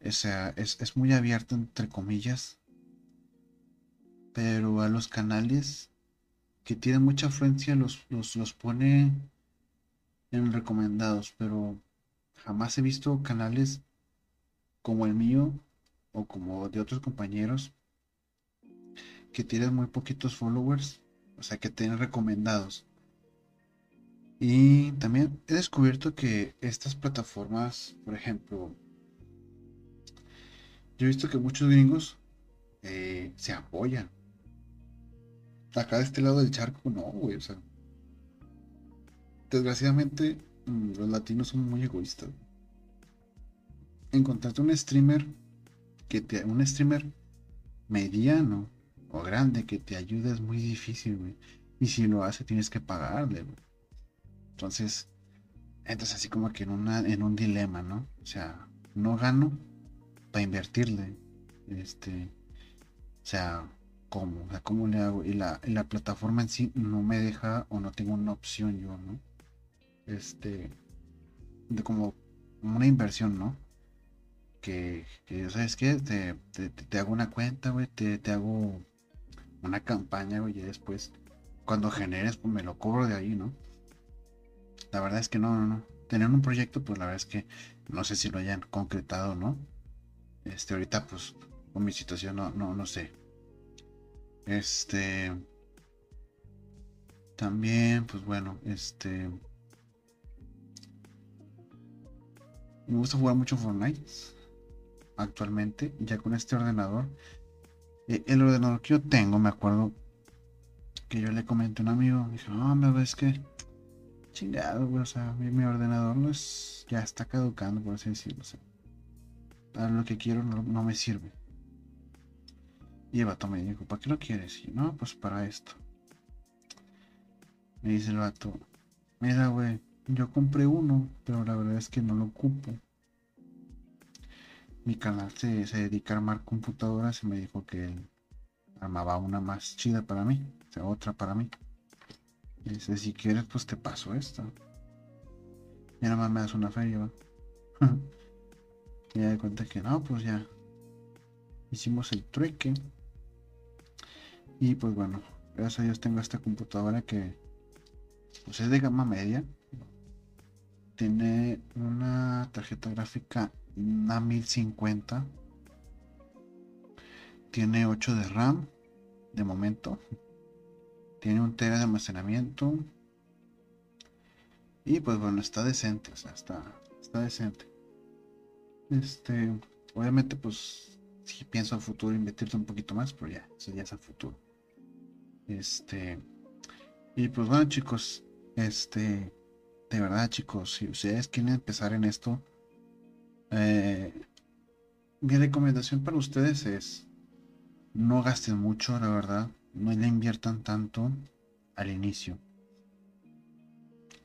es, es muy abierta entre comillas. Pero a los canales que tienen mucha afluencia los, los, los pone en recomendados. Pero jamás he visto canales como el mío o como de otros compañeros que tienen muy poquitos followers. O sea, que tienen recomendados. Y también he descubierto que estas plataformas, por ejemplo, yo he visto que muchos gringos eh, se apoyan. Acá de este lado del charco, no, güey, o sea. Desgraciadamente, mm, los latinos son muy egoístas. Encontrarte un streamer que te, un streamer mediano o grande que te ayude es muy difícil. Y si lo hace, tienes que pagarle. Entonces, entras así como que en, una, en un dilema, ¿no? O sea, no gano para invertirle. Este, o sea, ¿cómo? O sea, ¿cómo le hago? Y la, la plataforma en sí no me deja o no tengo una opción yo, ¿no? Este, de como una inversión, ¿no? Que, que ¿sabes qué? Te, te, hago una cuenta, güey, te, te hago una campaña, güey, y después, cuando generes, pues me lo cobro de ahí, ¿no? La verdad es que no, no, no. Tener un proyecto, pues la verdad es que no sé si lo hayan concretado, ¿no? Este, ahorita, pues, con mi situación, no, no, no sé. Este. También, pues bueno, este. Me gusta jugar mucho Fortnite. Actualmente, ya con este ordenador. Eh, el ordenador que yo tengo, me acuerdo que yo le comenté a un amigo. Me dijo, no, me ves que chingado, güey. O sea, mi, ordenador no es. Ya está caducando, por así decirlo. O sea, lo que quiero no, me sirve. Y el vato me dijo, ¿para qué lo quieres? Y no, pues para esto. Me dice el vato, mira, güey, yo compré uno, pero la verdad es que no lo ocupo. Mi canal se, dedica a armar computadoras y me dijo que armaba una más chida para mí, o sea, otra para mí. Dice, si quieres, pues te paso esta. Y nada más me das una feria, va. y ya de cuenta que no, pues ya. Hicimos el trueque. Y pues bueno, gracias a Dios tengo esta computadora que pues es de gama media. Tiene una tarjeta gráfica una 1050. Tiene 8 de RAM de momento tiene un tera de almacenamiento. Y pues bueno, está decente, o sea, está, está decente. Este, obviamente pues si pienso al futuro invertirte un poquito más, pero ya, eso ya es al futuro. Este, y pues bueno chicos, este, de verdad chicos, si ustedes quieren empezar en esto, eh, mi recomendación para ustedes es no gasten mucho, la verdad, no le inviertan tanto al inicio.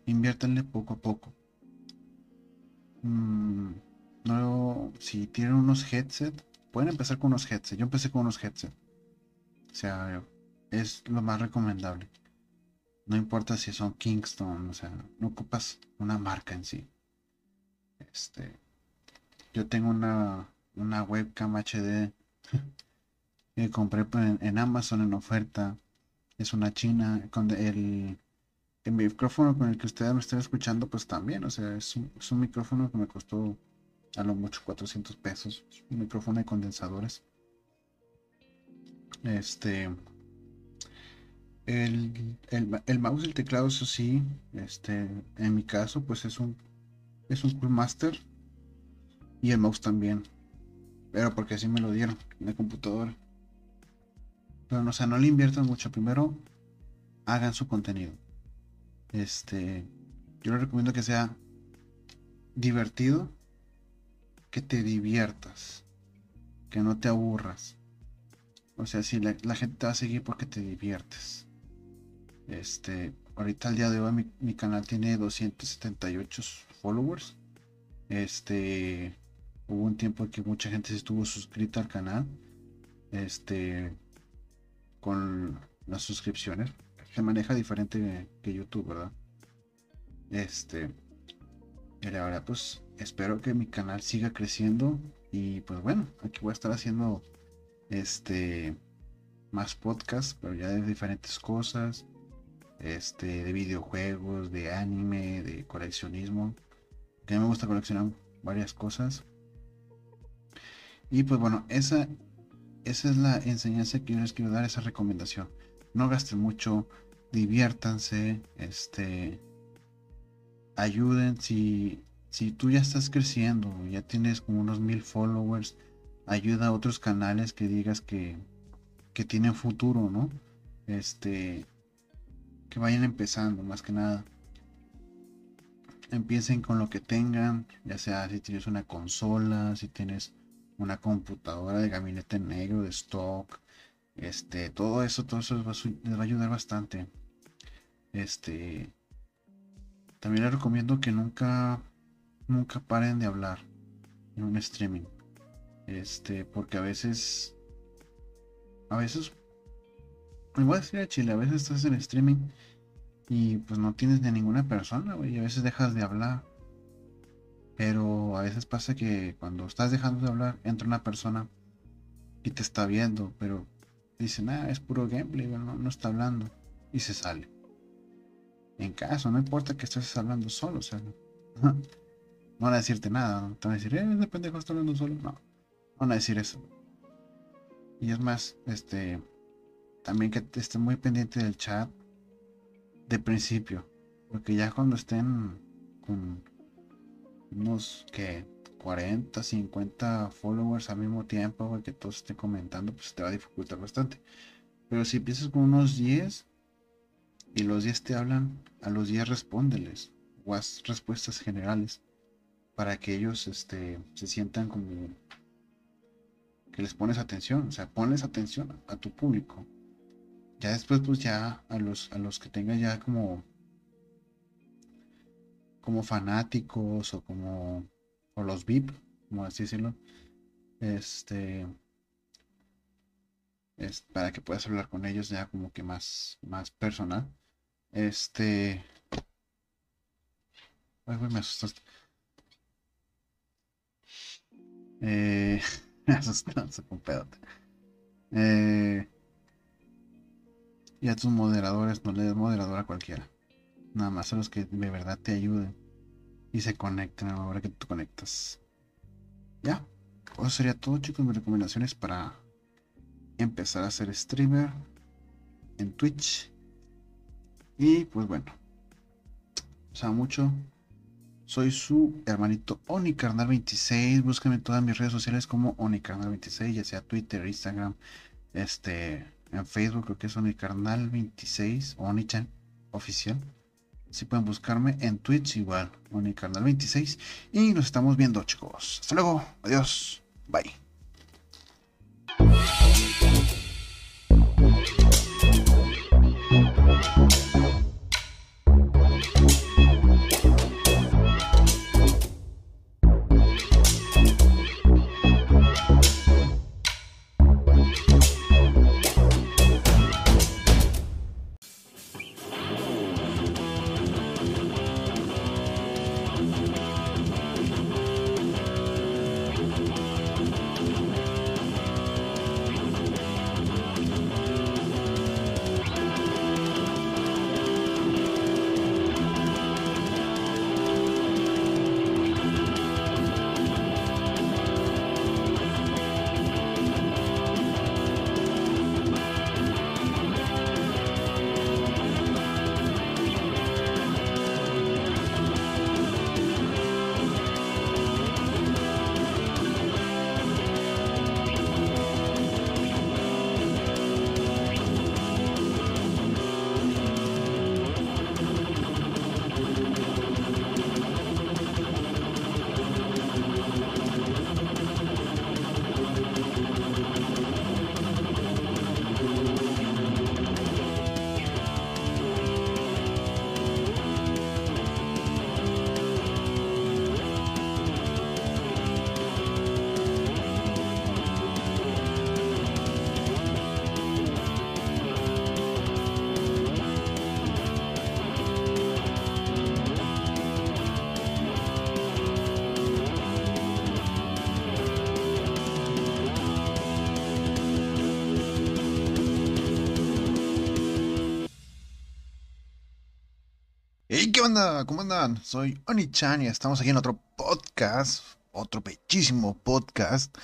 Inviértanle poco a poco. Mm, no, si tienen unos headsets, pueden empezar con unos headsets. Yo empecé con unos headsets. O sea, es lo más recomendable. No importa si son Kingston, o sea, no ocupas una marca en sí. Este, yo tengo una, una webcam HD que compré en, Amazon en oferta. Es una china con el, el, micrófono con el que ustedes me están escuchando, pues también, o sea, es un, es un micrófono que me costó a lo mucho 400 pesos. un micrófono de condensadores. Este. El, el, mouse y el teclado, eso sí, este, en mi caso, pues es un es un Master y el mouse también, pero porque así me lo dieron en la computadora. Pero no, o sea, no le inviertan mucho. Primero, hagan su contenido. Este, yo les recomiendo que sea divertido que te diviertas, que no te aburras. O sea, si la, gente te va a seguir porque te diviertes. Este, ahorita al día de hoy mi, canal tiene 278 followers. Este, hubo un tiempo en que mucha gente se estuvo suscrita al canal. Este, con las suscripciones. Se maneja diferente que YouTube, ¿verdad? Este, y ahora pues espero que mi canal siga creciendo y pues bueno, aquí voy a estar haciendo este más podcasts, pero ya de diferentes cosas, este de videojuegos, de anime, de coleccionismo, que a mí me gusta coleccionar varias cosas. Y pues bueno, esa esa es la enseñanza que yo les quiero dar, esa recomendación. No gasten mucho, diviértanse, este ayuden si si tú ya estás creciendo, ya tienes como unos mil followers, ayuda a otros canales que digas que, que tienen futuro, ¿no? Este, que vayan empezando, más que nada. Empiecen con lo que tengan, ya sea si tienes una consola, si tienes una computadora de gabinete negro, de stock, este, todo eso, todo eso les va, les va a ayudar bastante. Este, también les recomiendo que nunca nunca paren de hablar en un streaming. Este, porque a veces, a veces, me voy a decir a Chile, a veces estás en streaming y pues no tienes ni a ninguna persona, y a veces dejas de hablar. Pero a veces pasa que cuando estás dejando de hablar, entra una persona y te está viendo, pero dice, nada, es puro gameplay, no, no está hablando. Y se sale. En caso, no importa que estés hablando solo, o sea, No van a decirte nada, no te van a decir, eh, ese pendejo está hablando solo. No, no van a decir eso. Y es más, este, también que esté muy pendiente del chat de principio. Porque ya cuando estén con unos que 40, 50 followers al mismo tiempo, que todos estén comentando, pues te va a dificultar bastante. Pero si empiezas con unos 10 y los 10 te hablan, a los 10 respóndeles o haz respuestas generales para que ellos este, se sientan como que les pones atención, o sea, ponles atención a, tu público. Ya después, pues ya a los, a los que tengan ya como, como fanáticos o como, o los VIP, como así decirlo, este, es para que puedas hablar con ellos ya como que más, más personal. Este, ay, güey, me asustaste. Eh, eh, y a tus moderadores no le des moderador a cualquiera. Nada más a los que de verdad te ayuden y se conecten a la hora que tú conectas. Ya, eso sería todo, chicos. Mis recomendaciones para empezar a ser streamer en Twitch. Y pues bueno, o sea, mucho. Soy su hermanito OniCarnal26. Búsquenme en todas mis redes sociales como OniCarnal26, ya sea Twitter, Instagram, este, en Facebook creo que es OniCarnal26 o Onichan oficial. Si pueden buscarme en Twitch igual, OniCarnal26. Y nos estamos viendo chicos. Hasta luego. Adiós. Bye. ¿Qué onda? ¿Cómo andan? Soy Oni-chan y estamos aquí en otro podcast, otro bellísimo podcast.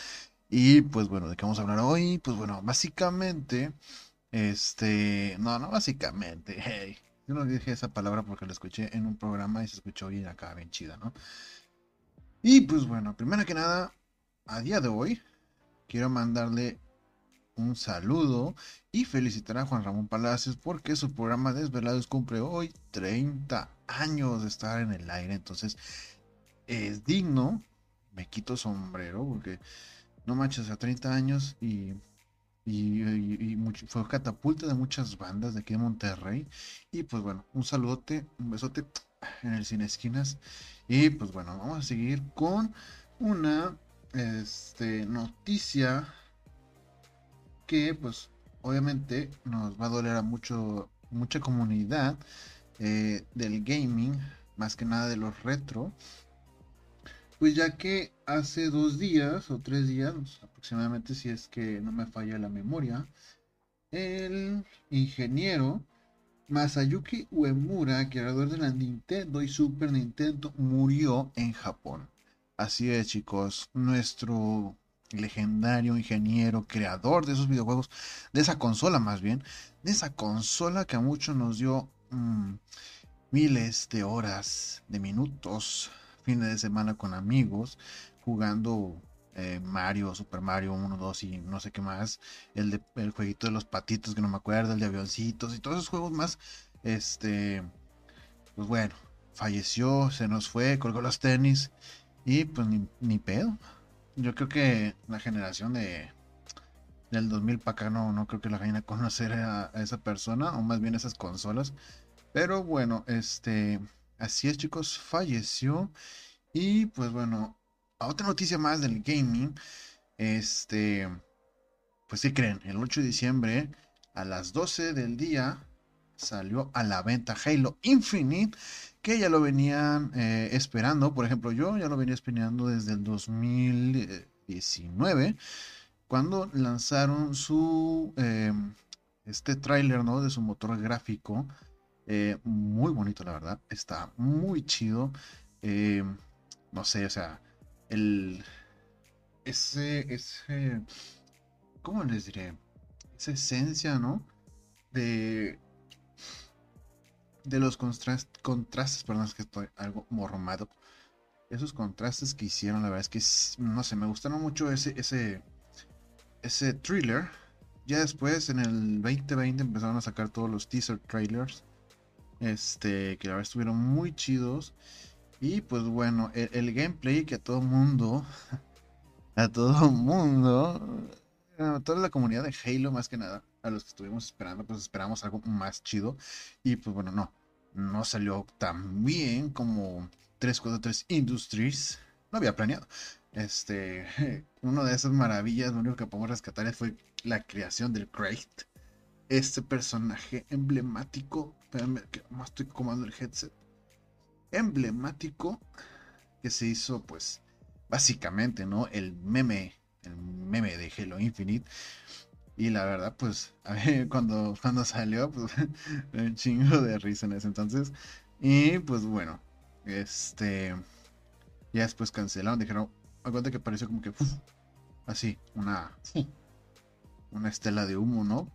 Y pues bueno, ¿de qué vamos a hablar hoy? Pues bueno, básicamente, este, no, no básicamente, hey, yo no dije esa palabra porque la escuché en un programa y se escuchó bien acá, bien chida, ¿no? Y pues bueno, primero que nada, a día de hoy, quiero mandarle un saludo y felicitar a Juan Ramón Palacios porque su programa Desvelados cumple hoy 30 años de estar en el aire. Entonces es digno, me quito sombrero porque no manches, a 30 años y, y, fue catapulta de muchas bandas de aquí de Monterrey. Y pues bueno, un saludote, un besote en el Cine Esquinas. Y pues bueno, vamos a seguir con una este, noticia que pues obviamente nos va a doler a mucho, mucha comunidad eh, del gaming, más que nada de los retro. Pues ya que hace dos días o tres días aproximadamente, si es que no me falla la memoria, el ingeniero Masayuki Uemura, creador de la Nintendo y Super Nintendo, murió en Japón. Así es, chicos, nuestro legendario ingeniero, creador de esos videojuegos, de esa consola más bien, de esa consola que a muchos nos dio mm, miles de horas, de minutos, fines de semana con amigos, jugando eh, Mario, Super Mario 1, 2 y no sé qué más, el, de, el jueguito de los patitos que no me acuerdo, el de avioncitos y todos esos juegos más, este, pues bueno, falleció, se nos fue, colgó los tenis y pues ni, ni pedo yo creo que la generación de del 2000 para acá no, no creo que la vayan a conocer a, esa persona, o más bien esas consolas. Pero bueno, este, así es chicos, falleció. Y pues bueno, otra noticia más del gaming. Este, pues si creen, el 8 de diciembre a las 12 del día salió a la venta Halo Infinite que ya lo venían eh, esperando. Por ejemplo, yo ya lo venía esperando desde el 2019, cuando lanzaron su eh, este tráiler ¿no? de su motor gráfico. Eh, muy bonito, la verdad. Está muy chido. no sé, o sea, el. Ese. ese ¿Cómo les diré? Esa esencia, ¿no? De de los contrastes, perdón, es que estoy algo mormado. Esos contrastes que hicieron, la verdad es que, no sé, me gustaron mucho ese, ese, ese thriller. Ya después, en el 2020, empezaron a sacar todos los teaser trailers. Este, que la verdad estuvieron muy chidos. Y pues bueno, el, gameplay que a todo mundo, a todo mundo, a toda la comunidad de Halo más que nada, a los que estuvimos esperando, pues esperamos algo más chido. Y pues bueno, no, no salió tan bien como 343 Industries. No había planeado. Este, una de esas maravillas, lo único que podemos rescatar fue la creación del Crate. Este personaje emblemático. Espérame, que más estoy comando el headset. Emblemático que se hizo, pues, básicamente, ¿no? El meme, el meme de Halo Infinite. Y la verdad, pues, a ver, cuando, cuando salió, pues, un chingo de risa en ese entonces. Y pues bueno, este. Ya después cancelaron, dijeron, acuérdate que pareció como que, así, una, una estela de humo, ¿no?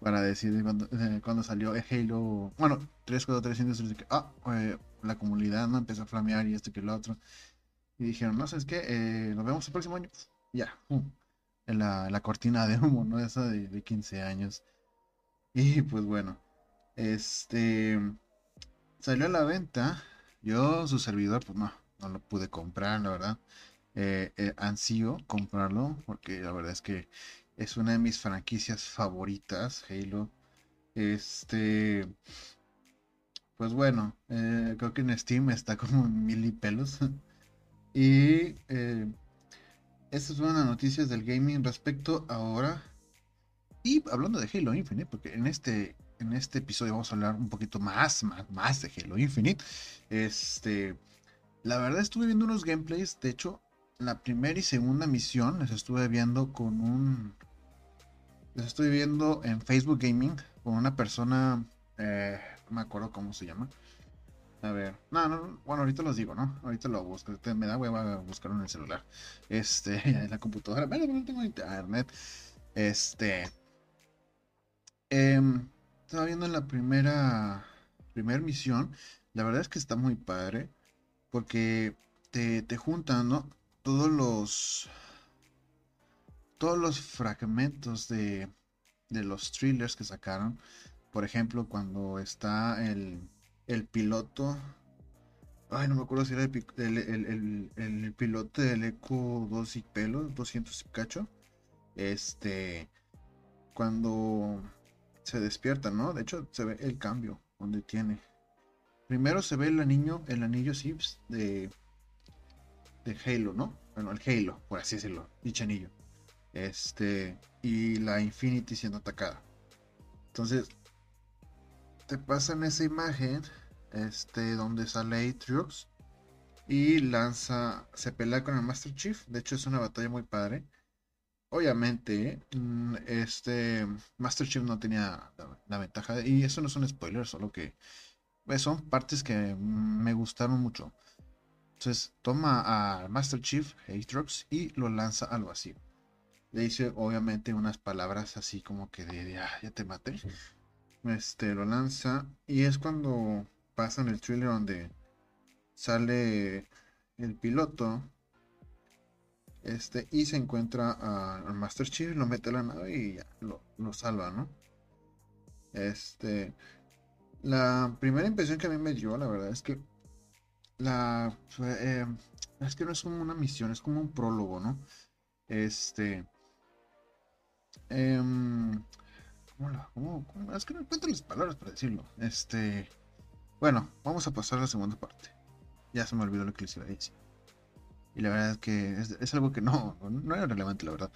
Para decir cuando, eh, cuando salió Halo, bueno, 343 Industries, que, ah, eh, la comunidad no empezó a flamear y esto que lo otro. Y dijeron, no, ¿sabes qué? Eh, nos vemos el próximo año. Ya, la, cortina de humo, ¿no? Esa de, 15 años. Y pues bueno, este salió a la venta. Yo, su servidor, pues no, no lo pude comprar, la verdad. Eh, eh, comprarlo porque la verdad es que es una de mis franquicias favoritas, Halo. Este, pues bueno, eh, creo que en Steam está como mil y pelos. y estas son las noticias del gaming respecto ahora. Y hablando de Halo Infinite, porque en este, en este episodio vamos a hablar un poquito más, más, más de Halo Infinite. Este, la verdad estuve viendo unos gameplays, de hecho, la primera y segunda misión les estuve viendo con un... Les estoy viendo en Facebook Gaming con una persona, eh, no me acuerdo cómo se llama, a ver, no, no, bueno, ahorita los digo, ¿no? Ahorita lo busco. Me da hueva buscarlo en el celular. Este, en la computadora. Bueno, no tengo internet. Este. Em, estaba viendo en la primera. Primera misión. La verdad es que está muy padre. Porque te, te juntan, ¿no? Todos los. Todos los fragmentos de. De los thrillers que sacaron. Por ejemplo, cuando está el el piloto. Ay, no me acuerdo si era el, piloto del Eco 2 y pelos, 200 y cacho. Este. Cuando se despierta, ¿no? De hecho, se ve el cambio donde tiene. Primero se ve el anillo, el anillo Sips de. de Halo, ¿no? Bueno, el Halo, por así decirlo, dicho anillo. Este. Y la Infinity siendo atacada. Entonces, te pasan esa imagen este, donde sale Atriox y lanza, se pelea con el Master Chief. De hecho, es una batalla muy padre. Obviamente, mm, este Master Chief no tenía la, ventaja, y eso no es un spoiler, solo que pues, son partes que me gustaron mucho. Entonces, toma al Master Chief, Atriox, y lo lanza al vacío. Le dice, obviamente, unas palabras así como que de, ah, ya te maté. Este, lo lanza, y es cuando pasa en el thriller donde sale el piloto este y se encuentra al Master Chief, lo mete a la nave y ya, lo, salva, ¿no? Este, la primera impresión que a mí me dio, la verdad, es que la eh, es que no es como una misión, es como un prólogo, ¿no? Este, em, ¿cómo, es que no encuentro las palabras para decirlo. Este, bueno, vamos a pasar a la segunda parte. Ya se me olvidó lo que les iba a decir. Y la verdad es que es, algo que no, no era relevante, la verdad.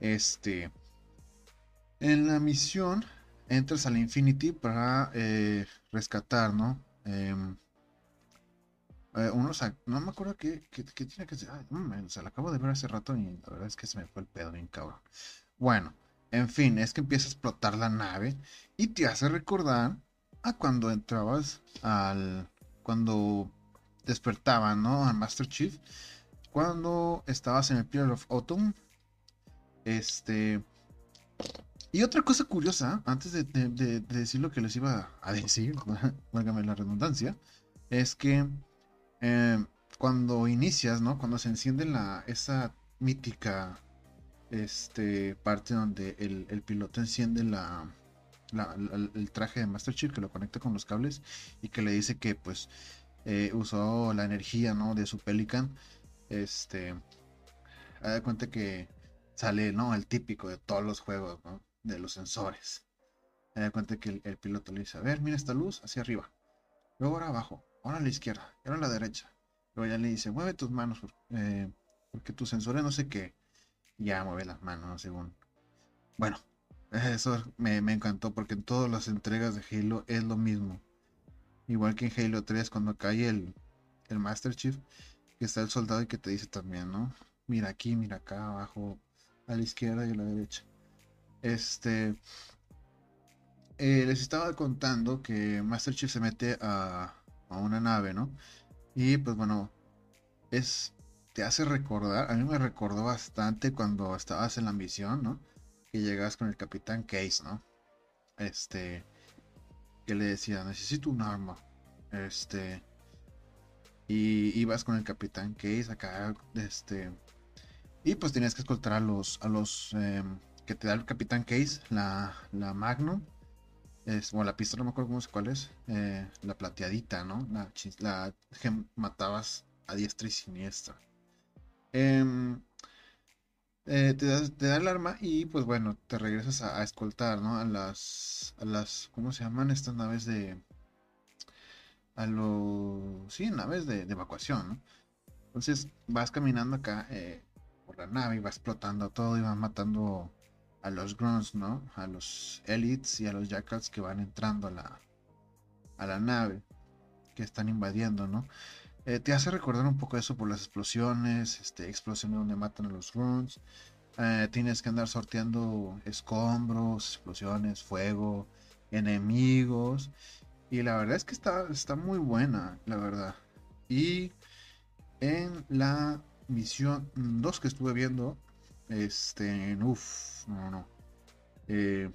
Este. En la misión entras a la Infinity para eh, rescatar, ¿no? Em, eh, unos, no me acuerdo qué, tiene que ser. sea, lo acabo de ver hace rato y la verdad es que se me fue el pedo bien cabrón. Bueno, en fin, es que empieza a explotar la nave y te hace recordar a cuando entrabas al. Cuando despertaba, ¿no? Al Master Chief. Cuando estabas en el Period of Autumn. Este. Y otra cosa curiosa, antes de, decir lo que les iba a decir, válgame la redundancia, es que eh, cuando inicias, ¿no? Cuando se enciende la, esa mítica este, parte donde el, piloto enciende la, el traje de Master Chief que lo conecta con los cables y que le dice que pues eh, usó la energía, ¿no? De su Pelican, este, da cuenta que sale, ¿no? El típico de todos los juegos, ¿no? De los sensores. Cuenta que el, piloto le dice, a ver, mira esta luz hacia arriba. Luego ahora abajo, ahora a la izquierda, ahora a la derecha. Luego ya le dice, mueve tus manos, eh, porque tus sensores no sé qué. Ya mueve las manos, según. Bueno, eso me, me, encantó porque en todas las entregas de Halo es lo mismo. Igual que en Halo 3, cuando cae el, el Master Chief, que está el soldado y que te dice también, ¿no? Mira aquí, mira acá, abajo, a la izquierda y a la derecha. Este. Eh, les estaba contando que Master Chief se mete a, una nave, ¿no? Y pues bueno, es. Te hace recordar, a mí me recordó bastante cuando estabas en la misión, ¿no? Que llegas con el Capitán Case, ¿no? Este. Que le decía, necesito un arma. Este. Y ibas con el Capitán Case acá, este y pues tenías que escoltar a los, a los em, que te da el Capitán Case, la, la Magnum. Es, bueno, la pistola no me acuerdo cómo es cuál es. Eh, la plateadita, ¿no? La, la matabas a diestra y siniestra. Em, eh, te, da, el arma y pues bueno, te regresas a, escoltar, ¿no? A las, a las, ¿cómo se llaman estas naves de... A los... Sí, naves de, evacuación. Entonces vas caminando acá eh, por la nave y va explotando todo y va matando a los grunts, ¿no? A los elites y a los jackals que van entrando a la, a la nave, que están invadiendo, ¿no? Eh, te hace recordar un poco eso por las explosiones, este, explosiones donde matan a los grunts. Eh, tienes que andar sorteando escombros, explosiones, fuego, enemigos. Y la verdad es que está, está muy buena, la verdad. Y en la misión 2 que estuve viendo, este, uff, no, no. Eh,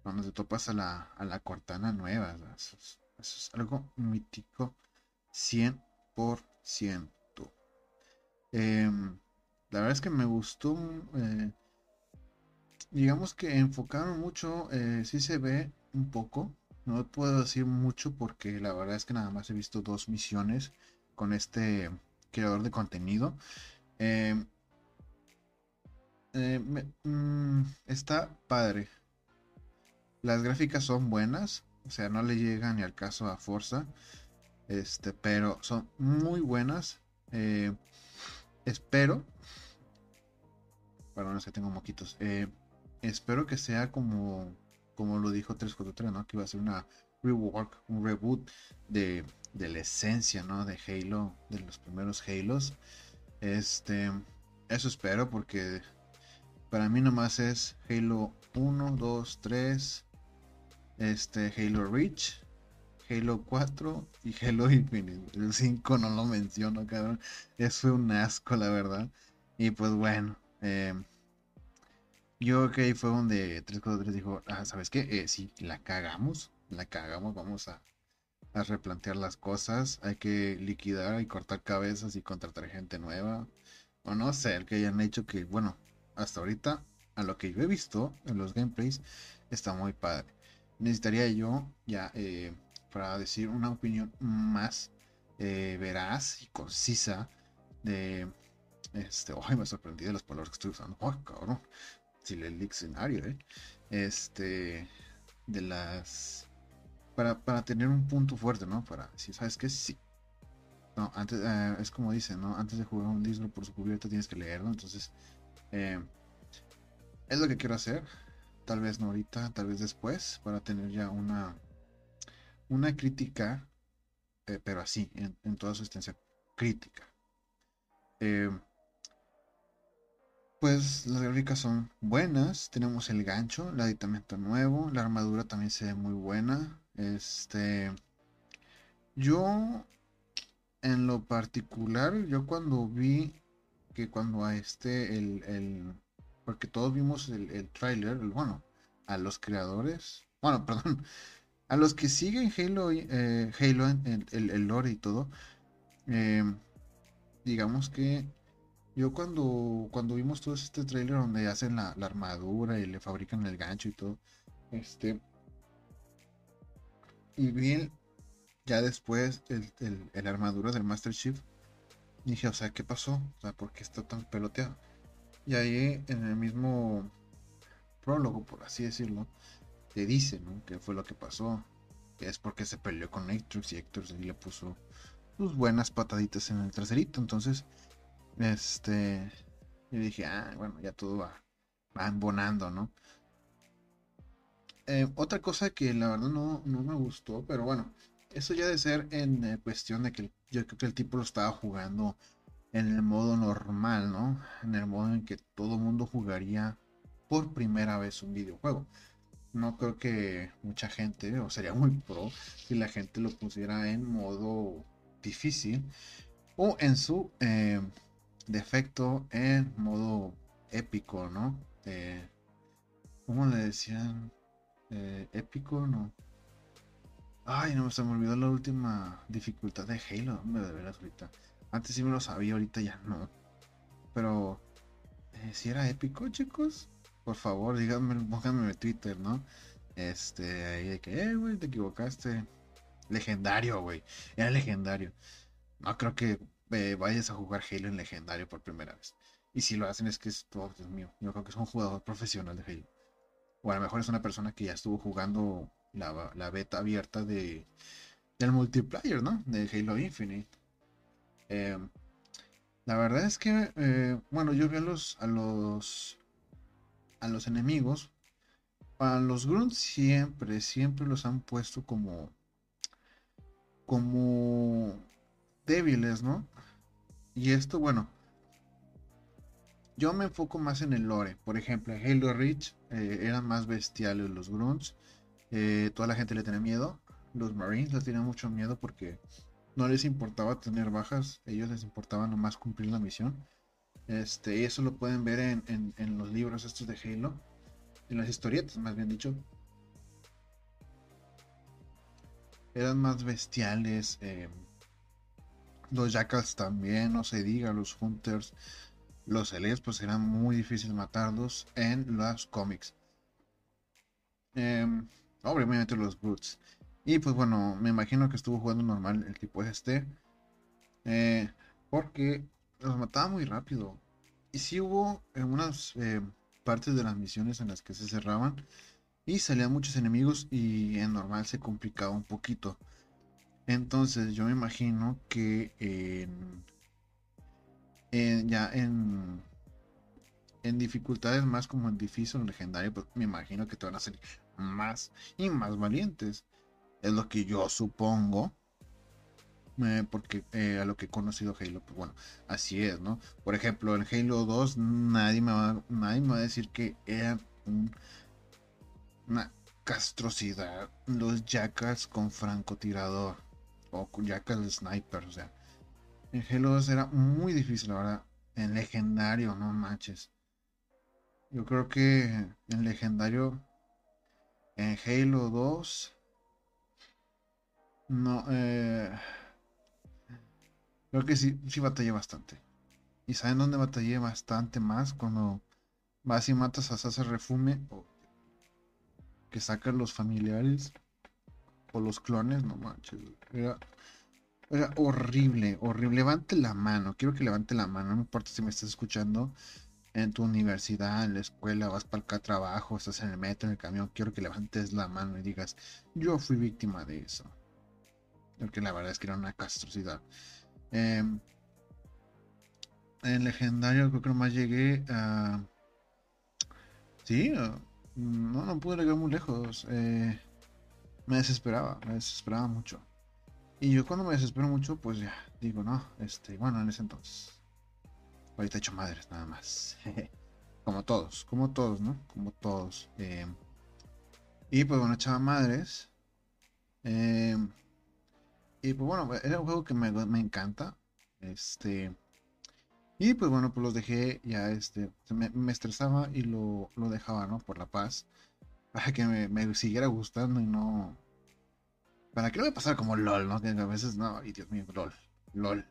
cuando te topas a la, a la Cortana nueva, eso es, algo mítico 100%. Em, la verdad es que me gustó, eh, digamos que enfocaron mucho, eh, si se ve un poco, no puedo decir mucho porque la verdad es que nada más he visto dos misiones con este creador de contenido. Em, eh, mm, está padre. Las gráficas son buenas, o sea, no le llegan ni al caso a Forza, este, pero son muy buenas. Eh, espero, perdón, es que tengo moquitos. Eh, espero que sea como, como lo dijo 343, ¿no? Que iba a ser una rework, un reboot de, de la esencia, ¿no? De Halo, de los primeros Halos. Este, eso espero porque para mí nomás es Halo 1, 2, 3, este, Halo Reach, Halo 4 y Halo Infinite. El 5 no lo menciono, cabrón. Fue un asco, la verdad. Y pues bueno, eh, yo que fue donde 343 dijo, ah, ¿sabes qué? Eh, sí, la cagamos, la cagamos, vamos a a replantear las cosas, hay que liquidar y cortar cabezas y contratar gente nueva. O no sé, el que hayan hecho que, bueno, hasta ahorita, a lo que yo he visto en los gameplays, está muy padre. Necesitaría yo ya, eh, para decir una opinión más eh, veraz y concisa de... Este, ay, me sorprendí de las palabras que estoy usando. Ay, cabrón. Si el diccionario, eh. Este, de las para, tener un punto fuerte, ¿no? Para si sabes que sí. No, antes, eh, es como dice, ¿no? Antes de jugar un disco por su cubierta tienes que leerlo. Entonces, eh, es lo que quiero hacer. Tal vez no ahorita, tal vez después, para tener ya una, una crítica, eh, pero así, en, toda su extensión, crítica. pues las gráficas son buenas, tenemos el gancho, el aditamento nuevo, la armadura también se ve muy buena, este, yo, en lo particular, yo cuando vi que cuando a este, el, el porque todos vimos el, el bueno, a los creadores, bueno, perdón, a los que siguen Halo, eh, Halo el, el, lore y todo, eh, digamos que yo cuando, cuando vimos todo este trailer donde hacen la, armadura y le fabrican el gancho y todo, este, y bien, ya después el, el, armadura del Master Chief, dije, o sea, ¿qué pasó? O sea, ¿por qué está tan peloteado? Y ahí en el mismo prólogo, por así decirlo, te dice, ¿no? ¿Qué fue lo que pasó? Que es porque se peleó con Ectrix y Ectrix le puso sus buenas pataditas en el traserito. Entonces, este, yo dije, ah, bueno, ya todo va, va embonando, ¿no? Eh, otra cosa que la verdad no, no, me gustó, pero bueno, eso ya de ser en eh, cuestión de que yo creo que el tipo lo estaba jugando en el modo normal, ¿no? En el modo en que todo mundo jugaría por primera vez un videojuego. No creo que mucha gente, o sería muy pro, si la gente lo pusiera en modo difícil o en su eh, defecto en modo épico, ¿no? Eh, ¿Cómo le decían? Eh, épico, ¿no? Ay, no, se me olvidó la última dificultad de Halo, me de ahorita. Antes sí me lo sabía, ahorita ya no. Pero, si era épico, chicos? Por favor, díganme, pónganme en Twitter, ¿no? Este, ahí de que, eh, güey, te equivocaste. Legendario, güey. Era legendario. No creo que eh, vayas a jugar Halo en legendario por primera vez. Y si lo hacen es que es, todo, Dios mío, yo creo que es un jugador profesional de Halo. O a lo mejor es una persona que ya estuvo jugando la, beta abierta de, del multiplayer, ¿no? De Halo Infinite. Em, la verdad es que, eh, bueno, yo vi los, a los a los enemigos, a los grunts siempre, siempre los han puesto como como débiles, ¿no? Y esto, bueno, yo me enfoco más en el lore. Por ejemplo, Halo Reach eh, eran más bestiales los grunts. Eh, toda la gente le tenía miedo. Los Marines le tenían mucho miedo porque no les importaba tener bajas. Ellos les importaba nomás cumplir la misión. Este, y eso lo pueden ver en, los libros estos de Halo, en las historietas, más bien dicho. Eran más bestiales. Eh, los Jackals también, no se diga, los Hunters. Los Elites, pues eran muy difíciles matarlos en los cómics. Em, obviamente los Brutes. Y pues bueno, me imagino que estuvo jugando normal el tipo este. Eh, porque los mataba muy rápido. Y sí hubo en unas eh, partes de las misiones en las que se cerraban y salían muchos enemigos y en normal se complicaba un poquito. Entonces yo me imagino que en, ya en, en dificultades más como en difícil o legendario, pues me imagino que te van a salir más y más valientes. Es lo que yo supongo. Porque eh, a lo que he conocido Halo, pues bueno, así es, ¿no? Por ejemplo, en Halo 2 nadie me va, nadie me va a decir que era una castrosidad los jackals con francotirador o con jackals sniper, o sea, en Halo 2 era muy difícil, la verdad, en legendario, no manches. Yo creo que en legendario, en Halo 2, no, eh Creo que sí, sí batallé bastante. ¿Y saben dónde batallé bastante más? Cuando vas y matas a Sasa Refume o que sacan los familiares o los clones, no manches. Era, horrible, horrible. Levante la mano, quiero que levante la mano, no importa si me estás escuchando en tu universidad, en la escuela, vas para el trabajo, estás en el metro, en el camión, quiero que levantes la mano y digas, yo fui víctima de eso. Porque la verdad es que era una castrosidad. Em, en legendario creo que nomás llegué a... Sí, no, no pude llegar muy lejos. Eh, me desesperaba, me desesperaba mucho. Y yo cuando me desespero mucho, pues ya, digo, no, este, bueno, en ese entonces. Ahorita he hecho madres, nada más. como todos, como todos, ¿no? Como todos. Em, y pues bueno, echaba madres. Eh, y pues bueno, era un juego que me, encanta. Este. Y pues bueno, pues los dejé ya, este, me, estresaba y lo, dejaba, ¿no? Por la paz. para que me, siguiera gustando y no. Para que no me pasara como LOL, ¿no? Que a veces, no, y Dios mío, LOL. LOL.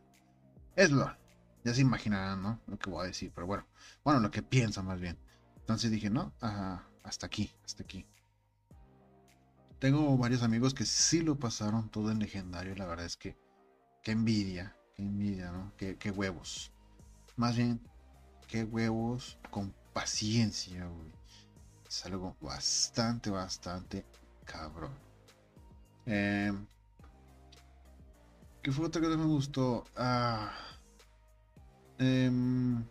Es LOL. Ya se imaginarán, ¿no? Lo que voy a decir, pero bueno. Bueno, lo que piensa más bien. Entonces dije, no, hasta aquí, hasta aquí. Tengo varios amigos que sí lo pasaron todo en legendario. La verdad es que, qué envidia, qué envidia, ¿no? Qué, huevos. Más bien, qué huevos con paciencia, güey. Es algo bastante, bastante cabrón. Eh, ¿Qué fue otra que me gustó? Ah, em,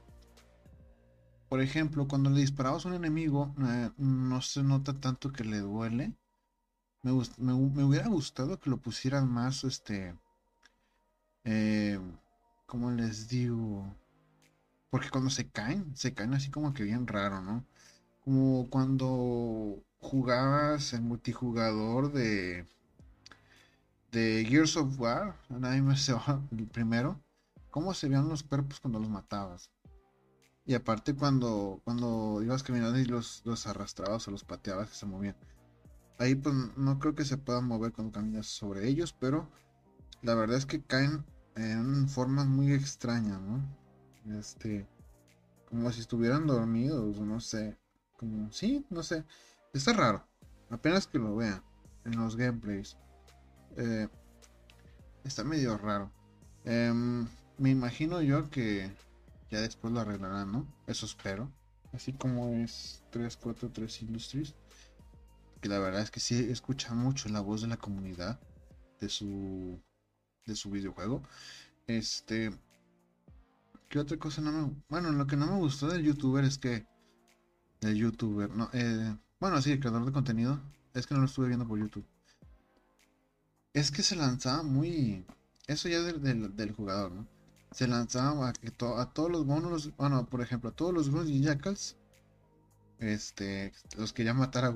por ejemplo, cuando le disparabas a un enemigo, eh, no se nota tanto que le duele. Me, hubiera gustado que lo pusieran más, este... Eh, ¿Cómo les digo? Porque cuando se caen, se caen así como que bien raro, ¿no? Como cuando jugabas en multijugador de de Gears of War, nadie me se el primero, cómo se veían los cuerpos cuando los matabas. Y aparte cuando, cuando ibas caminando y los, los arrastrabas o los pateabas se movían. Ahí pues no creo que se puedan mover cuando caminas sobre ellos, pero la verdad es que caen en formas muy extrañas, ¿no? Este, como si estuvieran dormidos, no sé. Sí, no sé. Está raro. Apenas que lo vean en los gameplays. Eh, está medio raro. Em, me imagino yo que ya después lo arreglarán, ¿no? Eso espero. Así como es 343 Industries. Que la verdad es que sí escucha mucho la voz de la comunidad de su, de su videojuego. Este. ¿Qué otra cosa no me.? Bueno, lo que no me gustó del youtuber es que. El youtuber, no. Eh, bueno, sí, el creador de contenido. Es que no lo estuve viendo por YouTube. Es que se lanzaba muy. Eso ya del, del, jugador, ¿no? Se lanzaba a, que a todos los monos. Bueno, por ejemplo, a todos los grunts y jackals. Este. Los quería matar a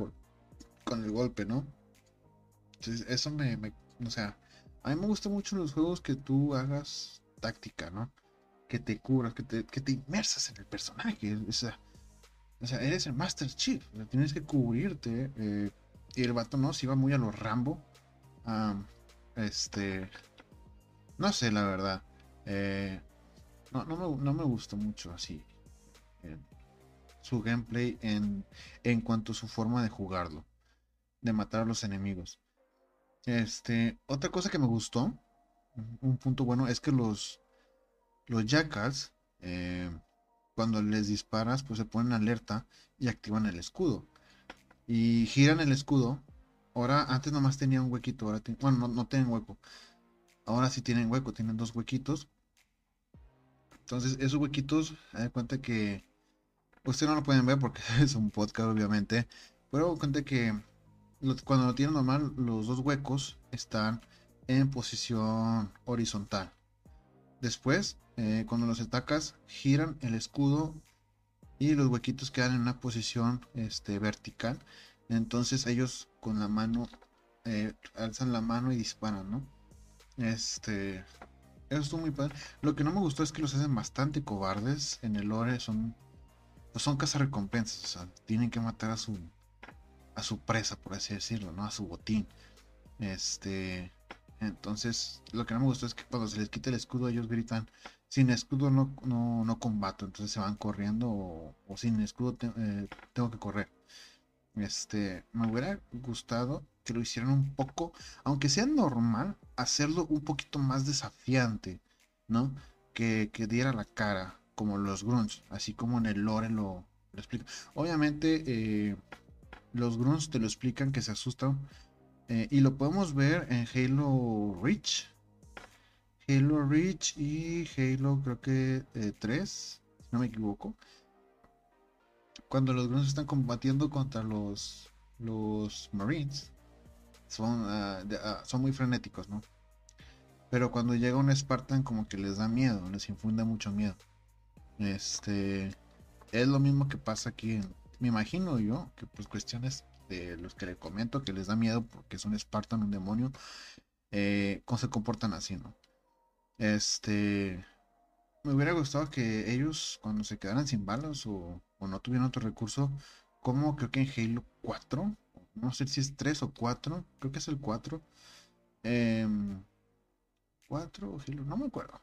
con el golpe, ¿no? Entonces, eso me, me. O sea. A mí me gustan mucho los juegos que tú hagas táctica, ¿no? Que te curas, que te, que te inmersas en el personaje. O sea, eres el Master Chief. tienes que cubrirte. Eh, y el vato no, se iba muy a los Rambo este. No sé, la verdad. Eh, no, no, me, gustó mucho así. su gameplay en, en cuanto a su forma de jugarlo. De matar a los enemigos. Este. Otra cosa que me gustó. Un punto bueno es que los. Los jackals. Eh, cuando les disparas, pues se ponen alerta y activan el escudo. Y giran el escudo Ahora, antes nomás tenía un huequito, ahora bueno, no, tienen hueco. Ahora sí tienen hueco, tienen dos huequitos. Entonces, esos huequitos, de cuenta que ustedes no lo pueden ver porque es un podcast, obviamente. Pero cuenta que cuando lo tienen normal, los dos huecos están en posición horizontal. Después, eh, cuando los atacas, giran el escudo y los huequitos quedan en una posición este, vertical. Entonces ellos con la mano eh, alzan la mano y disparan, ¿no? Este. Eso estuvo muy padre. Lo que no me gustó es que los hacen bastante cobardes. En el lore son. Pues son recompensas. O sea, tienen que matar a su. A su presa, por así decirlo, ¿no? A su botín. Este. Entonces, lo que no me gustó es que cuando se les quita el escudo, ellos gritan: Sin escudo no, no, combato. Entonces se van corriendo, o, sin escudo eh, tengo que correr. Este, me hubiera gustado que lo hicieran un poco, aunque sea normal, hacerlo un poquito más desafiante, ¿no? Que, diera la cara, como los grunts, así como en el lore lo, explica. Obviamente, eh, los grunts te lo explican que se asustan, eh, y lo podemos ver en Halo Reach. Halo Reach y Halo creo que 3, eh, si no me equivoco cuando los grunts están combatiendo contra los, los Marines, son, ah, son muy frenéticos, ¿no? Pero cuando llega un Spartan como que les da miedo, les infunde mucho miedo. Este es lo mismo que pasa aquí. Me imagino yo que pues cuestiones de los que le comento que les da miedo porque es un Spartan, un demonio, eh, cómo se comportan así, ¿no? Este me hubiera gustado que ellos cuando se quedaran sin balas o, no tuvieran otro recurso, como creo que en Halo 4 no sé si es 3 o 4, creo que es el 4. Eh, 4 o Halo, no me acuerdo.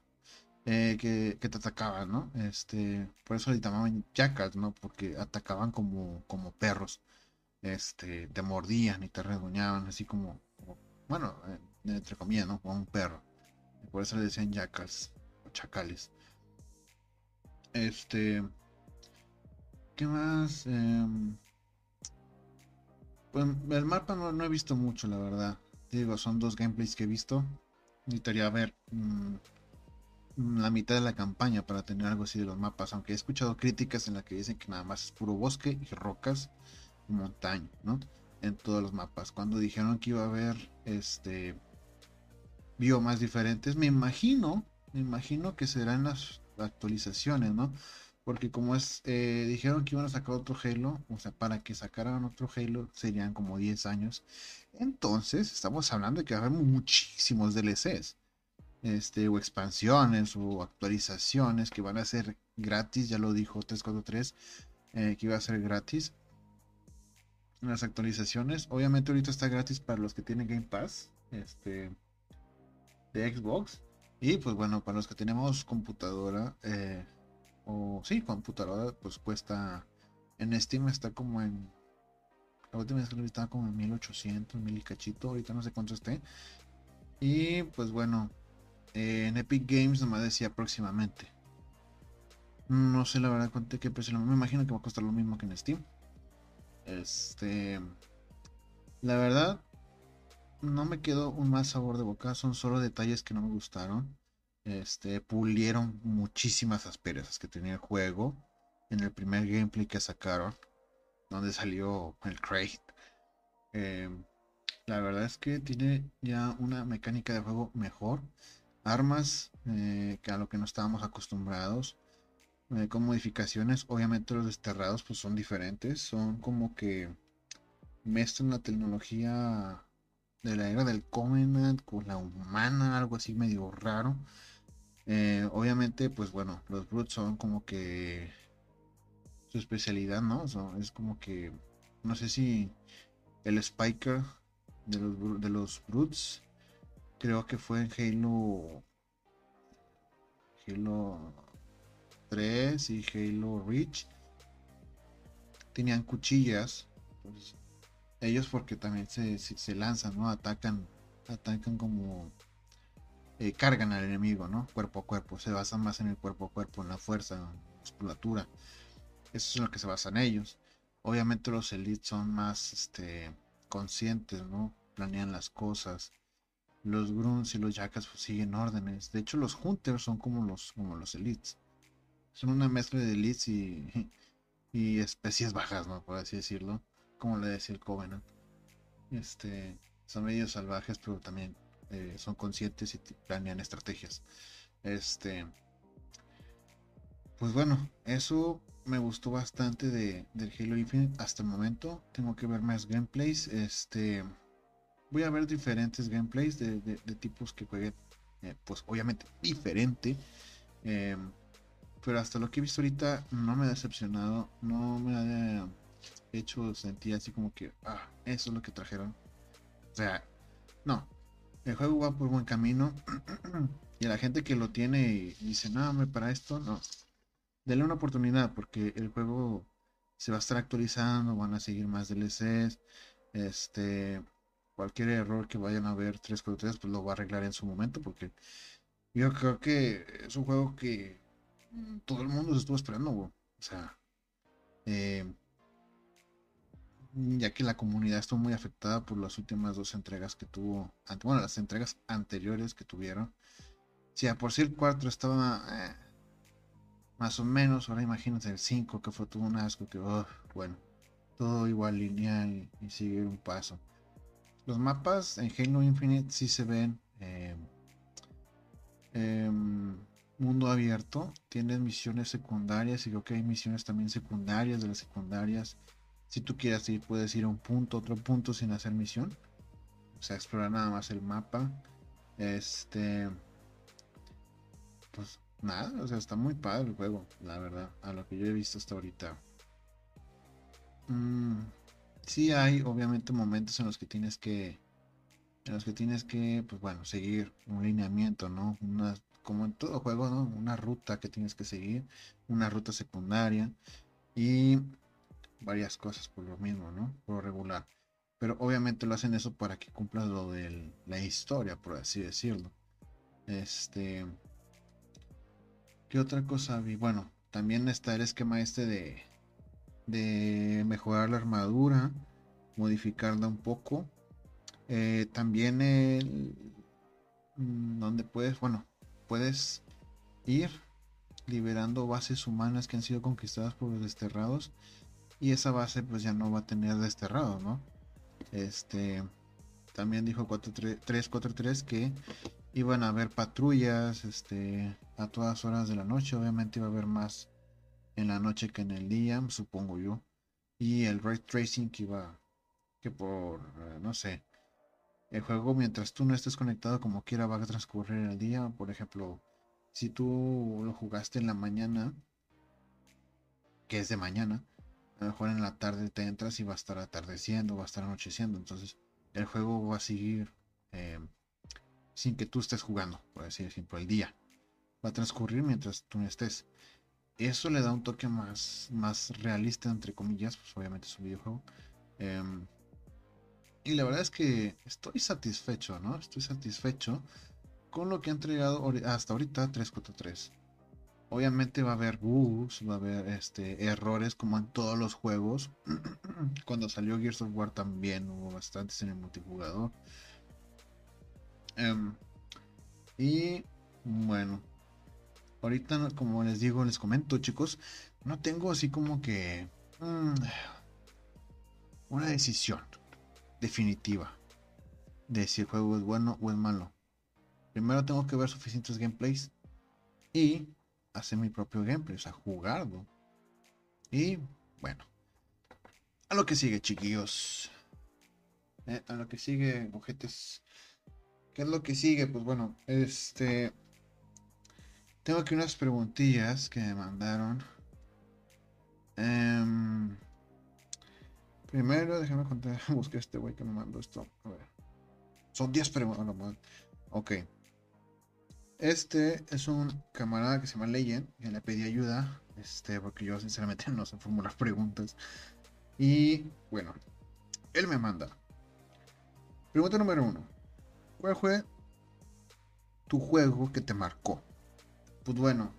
Eh, que, que, te atacaban, ¿no? Este, por eso le llamaban jackals, ¿no? Porque atacaban como, como perros. Este, te mordían y te regoñaban, así como, bueno, eh, entre comillas, ¿no? Como un perro. por eso le decían jackals o chacales. Este, ¿qué más? Eh, pues el mapa no, he visto mucho, la verdad. Digo, son dos gameplays que he visto. Necesitaría ver. Mm, la mitad de la campaña para tener algo así de los mapas, aunque he escuchado críticas en las que dicen que nada más es puro bosque y rocas y montaña, ¿no? En todos los mapas. Cuando dijeron que iba a haber este biomas diferentes, me imagino, me imagino que serán las actualizaciones, ¿no? Porque como es, eh, dijeron que iban a sacar otro Halo, o sea, para que sacaran otro Halo serían como 10 años. Entonces, estamos hablando de que va a haber muchísimos DLCs este, o expansiones o actualizaciones que van a ser gratis, ya lo dijo 343, eh, que iba a ser gratis. Las actualizaciones, obviamente ahorita está gratis para los que tienen Game Pass, este, de Xbox. Y pues bueno, para los que tenemos computadora, eh, o sí, computadora, pues cuesta, en Steam está como en, la última vez que lo estaba como en 1800, 1000 y cachito, ahorita no sé cuánto esté. Y pues bueno, en Epic Games nomás decía próximamente. No sé la verdad cuánto que precio. Me imagino que va a costar lo mismo que en Steam. Este. La verdad. No me quedó un mal sabor de boca. Son solo detalles que no me gustaron. Este. Pulieron muchísimas asperezas que tenía el juego. En el primer gameplay que sacaron. Donde salió el crate. Eh, la verdad es que tiene ya una mecánica de juego mejor armas eh, que a lo que no estábamos acostumbrados eh, con modificaciones obviamente los desterrados pues son diferentes son como que mezclan la tecnología de la era del Covenant con la humana algo así medio raro. Eh, obviamente pues bueno los brutes son como que su especialidad no es como que no sé si el spiker de los, de los brutes creo que fue en Halo Halo 3 y Halo Reach tenían cuchillas pues, ellos porque también se, se, lanzan no atacan atacan como eh, cargan al enemigo no cuerpo a cuerpo se basan más en el cuerpo a cuerpo en la fuerza en la musculatura. Eso es en lo que se basan ellos. Obviamente los elites son más este conscientes no planean las cosas los grunts y los yakas pues, siguen órdenes. De hecho, los hunters son como los, como los elites. Son una mezcla de elites y, y especies bajas, ¿no? Por así decirlo. Como le decía el Covenant. Este, son medios salvajes, pero también eh, son conscientes y planean estrategias. Este, pues bueno, eso me gustó bastante de, del Halo Infinite hasta el momento. Tengo que ver más gameplays. Este voy a ver diferentes gameplays de, tipos que jueguen, eh, pues obviamente diferente. Em, pero hasta lo que he visto ahorita no me ha decepcionado, no me ha hecho sentir así como que, ah, eso es lo que trajeron. O sea, no, el juego va por buen camino y la gente que lo tiene y dice, no, me para esto, no. Denle una oportunidad porque el juego se va a estar actualizando, van a seguir más DLCs. Este, cualquier error que vayan a ver 343 pues lo va a arreglar en su momento porque yo creo que es un juego que todo el mundo se estuvo esperando, o sea, eh, ya que la comunidad estuvo muy afectada por las últimas dos entregas que tuvo, bueno, las entregas anteriores que tuvieron. Si por si el 4 estaba eh, más o menos, ahora imagínense el 5 que fue todo un asco, que bueno, todo igual lineal y sigue un paso. Los mapas en Halo Infinite sí se ven eh, em, mundo abierto. Tienes misiones secundarias y creo que hay misiones también secundarias de las secundarias. Si tú quieres ir, puedes ir a un punto, otro punto sin hacer misión. O sea, explorar nada más el mapa. Este. Pues nada, o sea, está muy padre el juego, la verdad, a lo que yo he visto hasta ahorita. Mm, sí hay obviamente momentos en los que tienes que en los que tienes que pues bueno seguir un lineamiento no una como en todo juego no una ruta que tienes que seguir una ruta secundaria y varias cosas por lo mismo no por regular. Pero obviamente lo hacen eso para que cumplas lo de la historia por así decirlo. Este qué otra cosa vi bueno también está el esquema este de de mejorar la armadura modificarla un poco. Eh, también el, mm, donde puedes, bueno, puedes ir liberando bases humanas que han sido conquistadas por los desterrados y esa base pues ya no va a tener desterrados, ¿no? Este también dijo 343 que iban a haber patrullas este a todas horas de la noche, obviamente iba a haber más en la noche que en el día, supongo yo. Y el ray tracing que iba que por, eh, no sé, el juego mientras tú no estés conectado como quiera va a transcurrir el día. Por ejemplo, si tú lo jugaste en la mañana, que es de mañana, a lo mejor en la tarde te entras y va a estar atardeciendo, va a estar anocheciendo. Entonces el juego va a seguir eh, sin que tú estés jugando, por decir el día. Va a transcurrir mientras tú no estés. Eso le da un toque más, más realista, entre comillas, pues obviamente es un videojuego. Em, y la verdad es que estoy satisfecho, ¿no? Estoy satisfecho con lo que ha entregado hasta ahorita 343. Obviamente va a haber bugs, va a haber este, errores como en todos los juegos. Cuando salió Gears of War también hubo bastantes en el multijugador. Em, y bueno, ahorita como les digo, les comento chicos, no tengo así como que mm, una decisión definitiva de si el juego es bueno o es malo. Primero tengo que ver suficientes gameplays y hacer mi propio gameplay, o sea, jugarlo. Y bueno, a lo que sigue, chiquillos. Eh, a lo que sigue, ojetes. ¿Qué es lo que sigue? Pues bueno, este. Tengo aquí unas preguntillas que me mandaron. Eh, Primero, déjame contar, busqué este güey que me mandó esto. A ver. Son 10 preguntas. Ok. Este es un camarada que se llama Leyen, que le pedí ayuda, este, porque yo sinceramente no sé formular preguntas. Y bueno, él me manda. Pregunta número uno. ¿Cuál fue tu juego que te marcó? Pues bueno,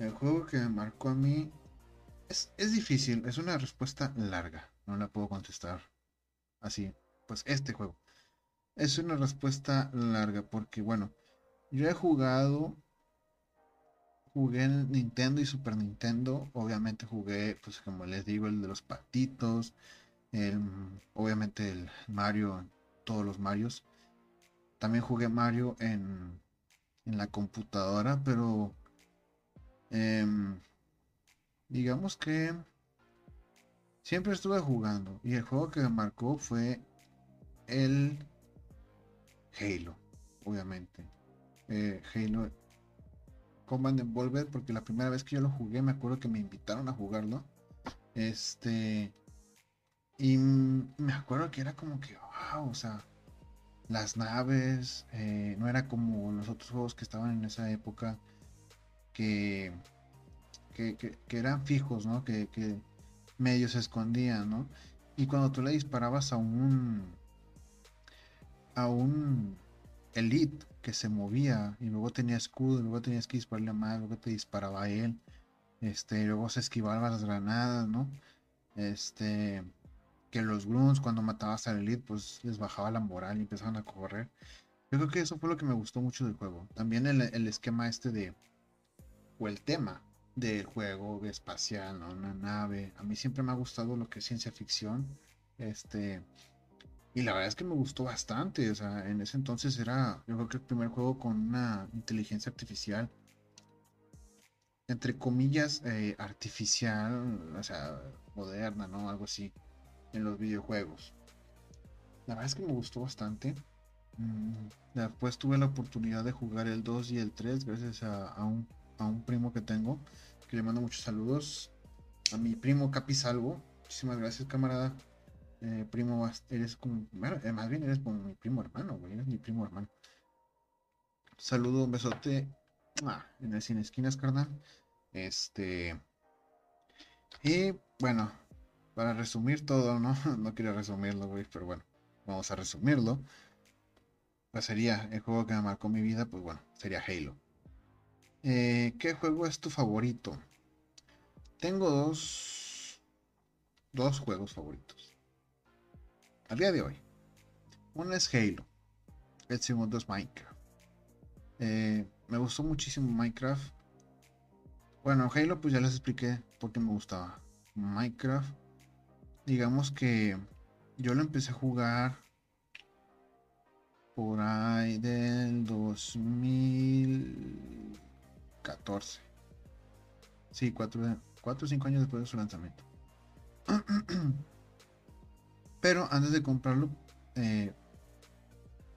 el juego que me marcó a mí es, difícil, es una respuesta larga. No la puedo contestar así. Pues este juego. Es una respuesta larga porque, bueno, yo he jugado. Jugué en Nintendo y Super Nintendo. Obviamente jugué, pues como les digo, el de los patitos. El, obviamente el Mario, todos los Marios. También jugué Mario en, en la computadora, pero... Eh, digamos que siempre estuve jugando y el juego que me marcó fue el Halo, obviamente. Eh, Halo Command Volver porque la primera vez que yo lo jugué me acuerdo que me invitaron a jugarlo. Este y me acuerdo que era como que wow, o sea, las naves eh, no era como los otros juegos que estaban en esa época que que, eran fijos, ¿no? Que, medio se escondían, ¿no? Y cuando tú le disparabas a un a un elite que se movía y luego tenía escudo, luego tenías que dispararle más, luego te disparaba a él, este, luego se esquivaba las granadas, ¿no? Este, que los grunts cuando matabas al elite pues les bajaba la moral y empezaban a correr. Yo creo que eso fue lo que me gustó mucho del juego. También el, el esquema este de, o el tema del juego espacial, una nave. A mí siempre me ha gustado lo que es ciencia ficción. Este. Y la verdad es que me gustó bastante. O sea, en ese entonces era, yo creo que el primer juego con una inteligencia artificial. Entre comillas, eh, artificial, o sea, moderna, ¿no? Algo así, en los videojuegos. La verdad es que me gustó bastante. Mm, después tuve la oportunidad de jugar el 2 y el 3 gracias a un a un primo que tengo, que le mando muchos saludos. A mi primo Capi Salvo. Muchísimas gracias, camarada. Eh, primo, eres como, bueno, eh, más bien eres como mi primo hermano, güey, eres mi primo hermano. Saludo, un besote en el Cine Esquinas, carnal. Este. Y bueno, para resumir todo, ¿no? No quiero resumirlo, güey, pero bueno, vamos a resumirlo. Pues sería el juego que me marcó mi vida, pues bueno, sería Halo. Eh, ¿Qué juego es tu favorito? Tengo dos, dos juegos favoritos. Al día de hoy. Uno es Halo. El segundo es Minecraft. Eh, me gustó muchísimo Minecraft. Bueno, Halo pues ya les expliqué por qué me gustaba. Minecraft, digamos que yo lo empecé a jugar por ahí del 2014. Sí, 4 o 5 años después de su lanzamiento. Pero antes de comprarlo, eh,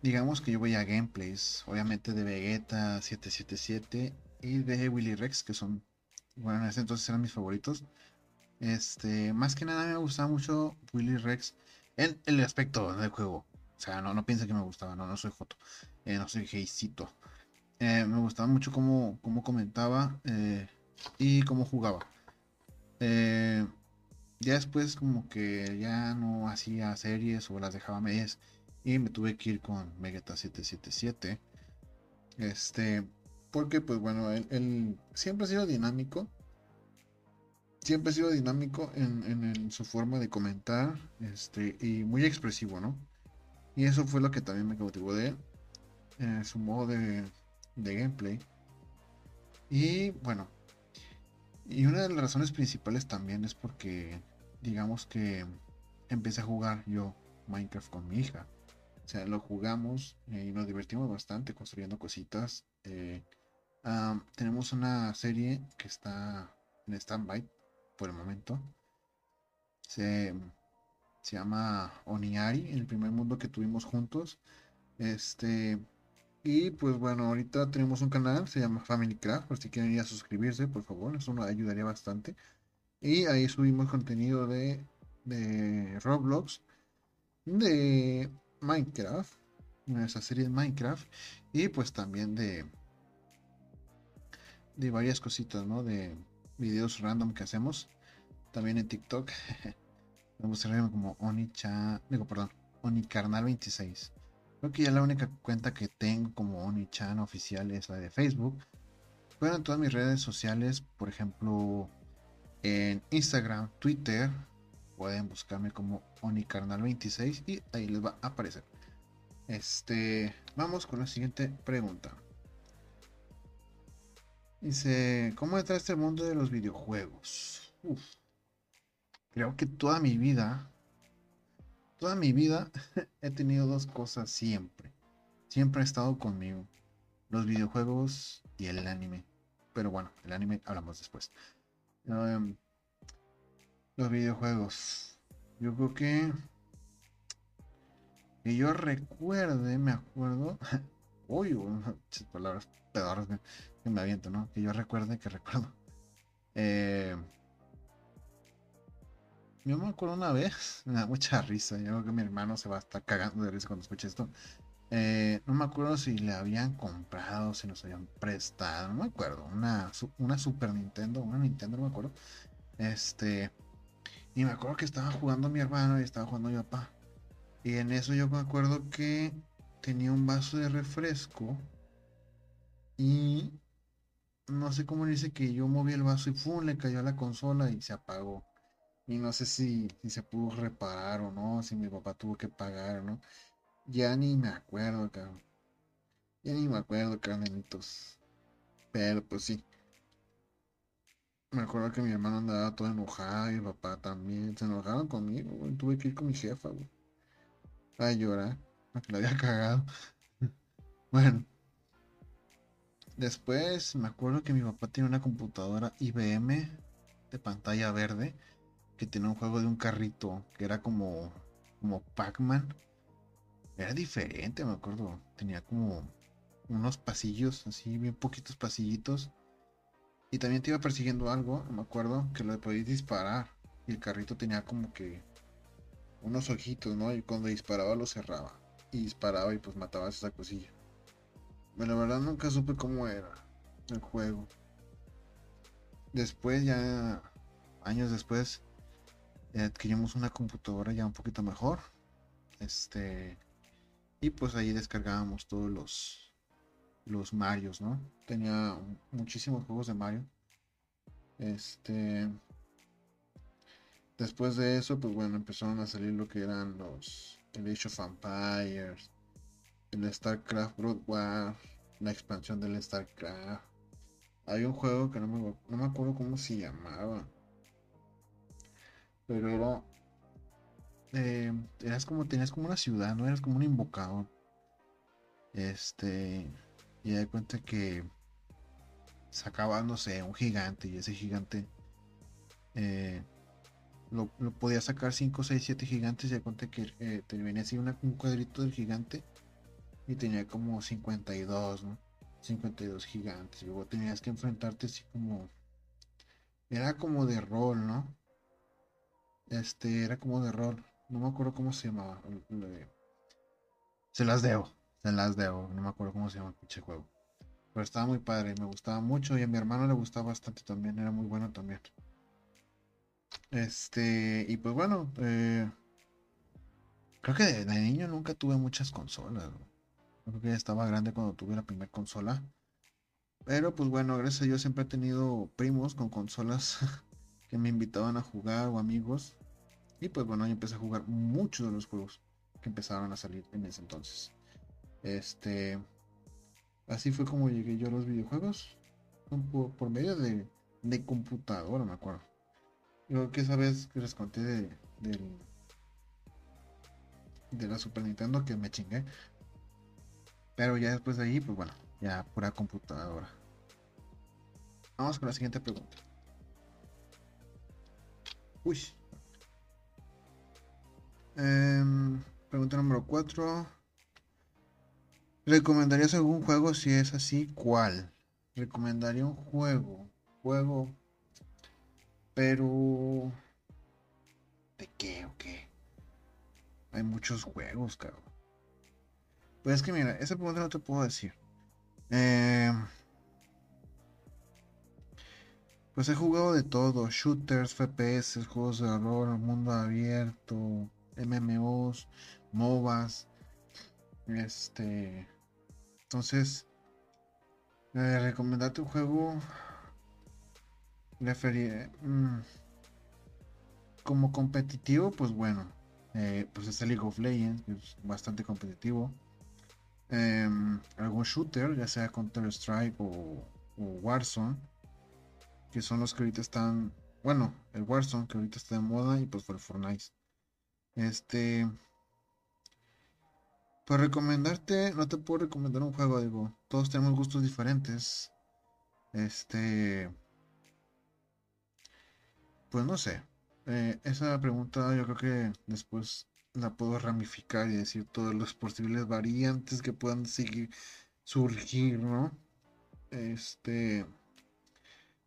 digamos que yo voy a gameplays, obviamente de Vegeta 777 y de Willy Rex, que son, bueno, en ese entonces eran mis favoritos. Este, más que nada me gustaba mucho Willy Rex en el aspecto del juego. O sea, no, no piensa que me gustaba, no, no soy Joto, eh, no soy Heisito. Eh, me gustaba mucho cómo, cómo comentaba eh, y cómo jugaba. ya después como que ya no hacía series o las dejaba medias y me tuve que ir con Vegeta 777. Este, porque pues bueno, él siempre ha sido dinámico siempre ha sido dinámico en, su forma de comentar este, y muy expresivo, ¿no? Y eso fue lo que también me cautivó de él, eh, su modo de, gameplay. Y bueno, y una de las razones principales también es porque, digamos que empecé a jugar yo Minecraft con mi hija. O sea, lo jugamos eh, y nos divertimos bastante construyendo cositas. Eh, tenemos una serie que está en stand-by por el momento. Se, llama Oniari, el primer mundo que tuvimos juntos. Este. Y pues bueno, ahorita tenemos un canal, se llama Family Craft, por si quieren ir a suscribirse, por favor, eso nos ayudaría bastante. Y ahí subimos contenido de, de Roblox, de Minecraft, esa serie de Minecraft, y pues también de, de varias cositas, ¿no? De videos random que hacemos. También en TikTok. Me gustaría como Onicha. Digo, perdón. Onicarnal26. Creo que ya la única cuenta que tengo como Onichan oficial es la de Facebook. Pero en todas mis redes sociales, por ejemplo, en Instagram, Twitter, pueden buscarme como Onicarnal26 y ahí les va a aparecer. Este, vamos con la siguiente pregunta. Dice, ¿cómo entraste al mundo de los videojuegos? Creo que toda mi vida, toda mi vida he tenido dos cosas siempre. Siempre ha estado conmigo. Los videojuegos y el anime. Pero bueno, el anime hablamos después. Em, los videojuegos. Yo creo que... Que yo recuerde, me acuerdo. Uy, palabras pedoras que me aviento, ¿no? Que yo recuerde, que recuerdo. Eh, yo me acuerdo una vez, me da mucha risa. Yo creo que mi hermano se va a estar cagando de risa cuando escuche esto. Eh, no me acuerdo si le habían comprado, si nos habían prestado, no me acuerdo. Una, una Super Nintendo, una Nintendo, no me acuerdo. Este. Y me acuerdo que estaba jugando mi hermano y estaba jugando mi papá. Y en eso yo me acuerdo que tenía un vaso de refresco y no sé cómo dice que yo moví el vaso y ¡pum! le cayó a la consola y se apagó. Y no sé si, se pudo reparar o no, si mi papá tuvo que pagar o no. Ya ni me acuerdo, cabrón. Ya ni me acuerdo, carnelitos. Pero pues sí. Me acuerdo que mi hermano andaba todo enojado y mi papá también. Se enojaron conmigo, Tuve que ir con mi jefa, güey. A llorar que lo había cagado. bueno. Después me acuerdo que mi papá tiene una computadora IBM de pantalla verde que tenía un juego de un carrito que era como como Pac-Man. Era diferente, me acuerdo. Tenía como unos pasillos, así bien poquitos pasillitos. Y también te iba persiguiendo algo, me acuerdo, que lo podías disparar. Y el carrito tenía como que unos ojitos, ¿no? Y cuando disparaba lo cerraba. Y disparaba y pues mataba esa cosilla. Pero la verdad nunca supe cómo era el juego. Después ya, años después, adquirimos una computadora ya un poquito mejor. Este. Y pues ahí descargábamos todos los. Los Marios, ¿no? Tenía muchísimos juegos de Mario. Este. Después de eso, pues bueno, empezaron a salir lo que eran los. El Age of Empires. El StarCraft Broad War. La expansión del StarCraft. Hay un juego que no me, no me acuerdo cómo se llamaba. Pero era. Eh, eras como. Tenías como una ciudad, ¿no? Eras como un invocador. Este. Y de cuenta que. Sacaba, no sé, un gigante. Y ese gigante. Eh, lo, podía sacar 5, 6, 7 gigantes. Y de cuenta que eh, te venía así un cuadrito del gigante. Y tenía como 52, ¿no? 52 gigantes. Luego tenías que enfrentarte así como. Era como de rol, ¿no? Este, era como de rol. No me acuerdo cómo se llamaba. Se las debo. Se las debo. No me acuerdo cómo se llama el pinche juego. Pero estaba muy padre. Me gustaba mucho. Y a mi hermano le gustaba bastante también. Era muy bueno también. Este. Y pues bueno. Eh, creo que de, niño nunca tuve muchas consolas. Creo que ya estaba grande cuando tuve la primera consola. Pero pues bueno, gracias a Dios siempre he tenido primos con consolas que me invitaban a jugar o amigos. Y pues bueno, yo empecé a jugar muchos de los juegos que empezaron a salir en ese entonces. Este. Así fue como llegué yo a los videojuegos. Por, medio de, de, computadora, me acuerdo. Creo que esa vez que les conté de, de la Super Nintendo que me chingué. Pero ya después de ahí, pues bueno, ya pura computadora. Vamos con la siguiente pregunta. Uy. Em, pregunta número 4. ¿Recomendarías algún juego? Si es así, ¿cuál? Recomendaría un juego. Juego. Pero... ¿De qué o qué? Hay muchos juegos, cabrón. Pues es que mira, esa pregunta no te puedo decir. Eh, pues he jugado de todo, shooters, FPS, juegos de rol, mundo abierto, MMOs, MOBAs. Este. Entonces, eh, recomendarte un juego. Referir, mm, como competitivo, pues bueno, eh, pues es el League of Legends, que es bastante competitivo. Em, algún shooter, ya sea Counter-Strike o, Warzone, que son los que ahorita están, bueno, el Warzone que ahorita está de moda y pues fue el Fortnite. Este, pues recomendarte, no te puedo recomendar un juego, digo, todos tenemos gustos diferentes. Este, pues no sé, eh, esa pregunta yo creo que después la puedo ramificar y decir todas las posibles variantes que puedan seguir surgir, ¿no? Este.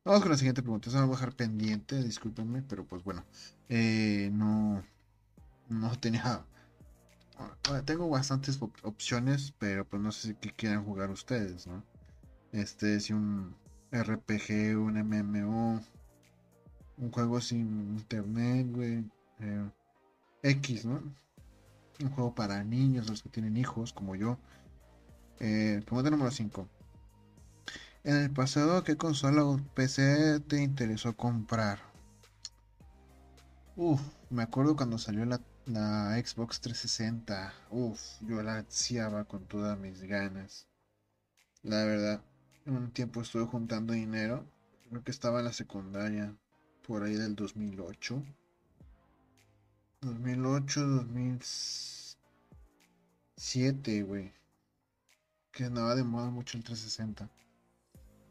Vamos con la siguiente pregunta. Se va a bajar pendiente, discúlpenme, pero pues bueno. Eh, no. No tenía. Tengo bastantes opciones, pero pues no sé si qué quieran jugar ustedes, ¿no? Este, si un RPG, un MMO, un juego sin internet, güey. Eh, X, ¿no? Un juego para niños, los que tienen hijos, como yo. Eh, pregunta número 5. En el pasado, ¿qué consola o PC te interesó comprar? Uf, me acuerdo cuando salió la, Xbox 360. Uf, yo la deseaba con todas mis ganas. La verdad, un tiempo estuve juntando dinero. Creo que estaba en la secundaria, por ahí del 2008. 2008, 2007, güey. Que andaba de moda mucho el 360.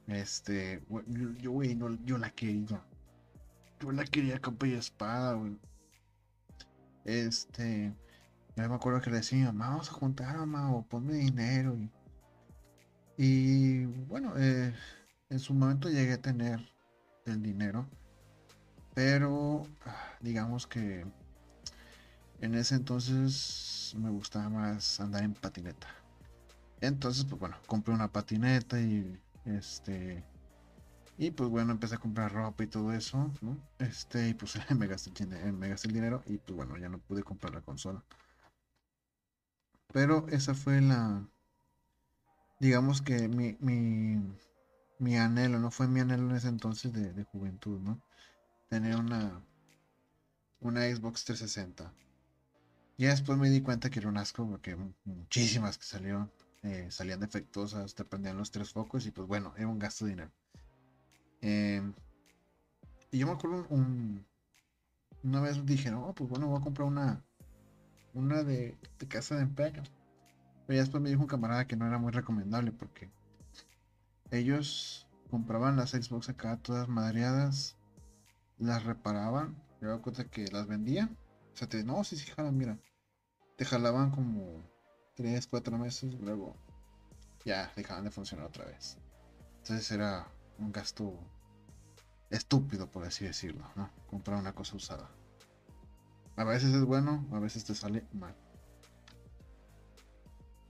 Este, yo, güey, no, yo la quería. Yo la quería capa y espada, güey. Este, me acuerdo que le decía, mamá, vamos a juntar, mamá, o ponme dinero. Y, y bueno, eh, en su momento llegué a tener el dinero. Pero, ah, digamos que En ese entonces me gustaba más andar en patineta. Entonces, pues bueno, compré una patineta y este y pues bueno, empecé a comprar ropa y todo eso, ¿no? Este, y pues me gasté, me gasté el dinero y pues bueno, ya no pude comprar la consola. Pero esa fue la, digamos que mi, mi, mi anhelo, no fue mi anhelo en ese entonces de, de juventud, ¿no? Tener una, una Xbox 360. Y después me di cuenta que era un asco porque muchísimas que salieron eh, salían defectuosas, te prendían los tres focos y pues bueno, era un gasto de dinero. Em, y yo me acuerdo un, una vez dije, no, pues bueno, voy a comprar una, una de, casa de empeño. Pero ya después me dijo un camarada que no era muy recomendable porque ellos compraban las Xbox acá todas madreadas, las reparaban, me daba cuenta que las vendían. O sea, te, no, sí, sí, jalan, mira. Te jalaban como 3, 4 meses, luego ya dejaban de funcionar otra vez. Entonces era un gasto estúpido, por así decirlo, ¿no? Comprar una cosa usada. A veces es bueno, a veces te sale mal.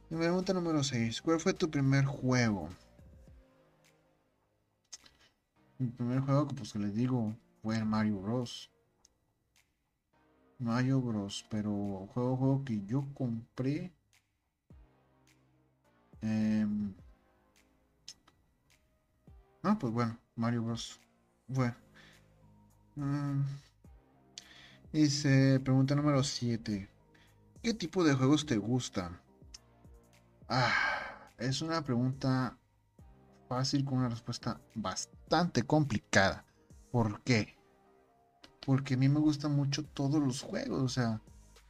Pregunta número 6. ¿Cuál fue tu primer juego? Mi primer juego, pues que les digo, fue Mario Bros. Mario Bros. Pero juego, juego que yo compré. Eh, Ah, pues bueno, Mario Bros. Bueno. Mm. Dice, pregunta número 7. ¿Qué tipo de juegos te gustan? Ah, es una pregunta fácil con una respuesta bastante complicada. ¿Por qué? Porque a mí me gustan mucho todos los juegos. O sea,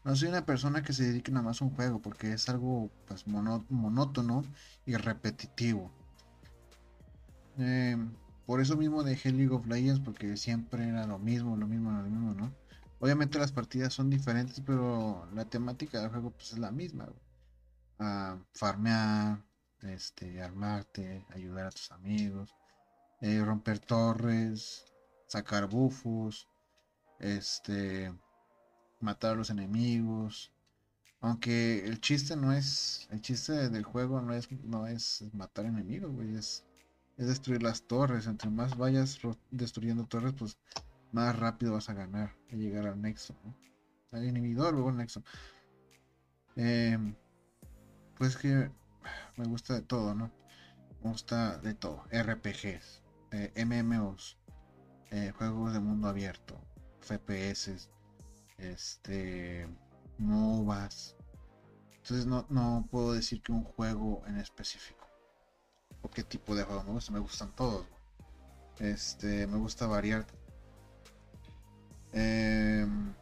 no soy una persona que se dedique nada más a un juego porque es algo pues, monótono y repetitivo. Eh, por eso mismo dejé League of Legends, porque siempre era lo mismo, lo mismo, lo mismo, ¿no? Obviamente las partidas son diferentes, pero la temática del juego pues es la misma. farmear, este, armarte, ayudar a tus amigos, eh, romper torres, sacar bufos, este, matar a los enemigos. Aunque el chiste no es, el chiste del juego no es, no es matar enemigos, güey, es es destruir las torres. Entre más vayas destruyendo torres, pues más rápido vas a ganar a llegar al nexo. Al inhibidor, luego al nexo. Em, pues que me gusta de todo, ¿no? Me gusta de todo. RPGs, eh, MMOs, eh, juegos de mundo abierto, FPS, este, MOBAs. Entonces no, no puedo decir que un juego en específico o qué tipo de juego me gusta. Me gustan todos. Este, me gusta variar. Em,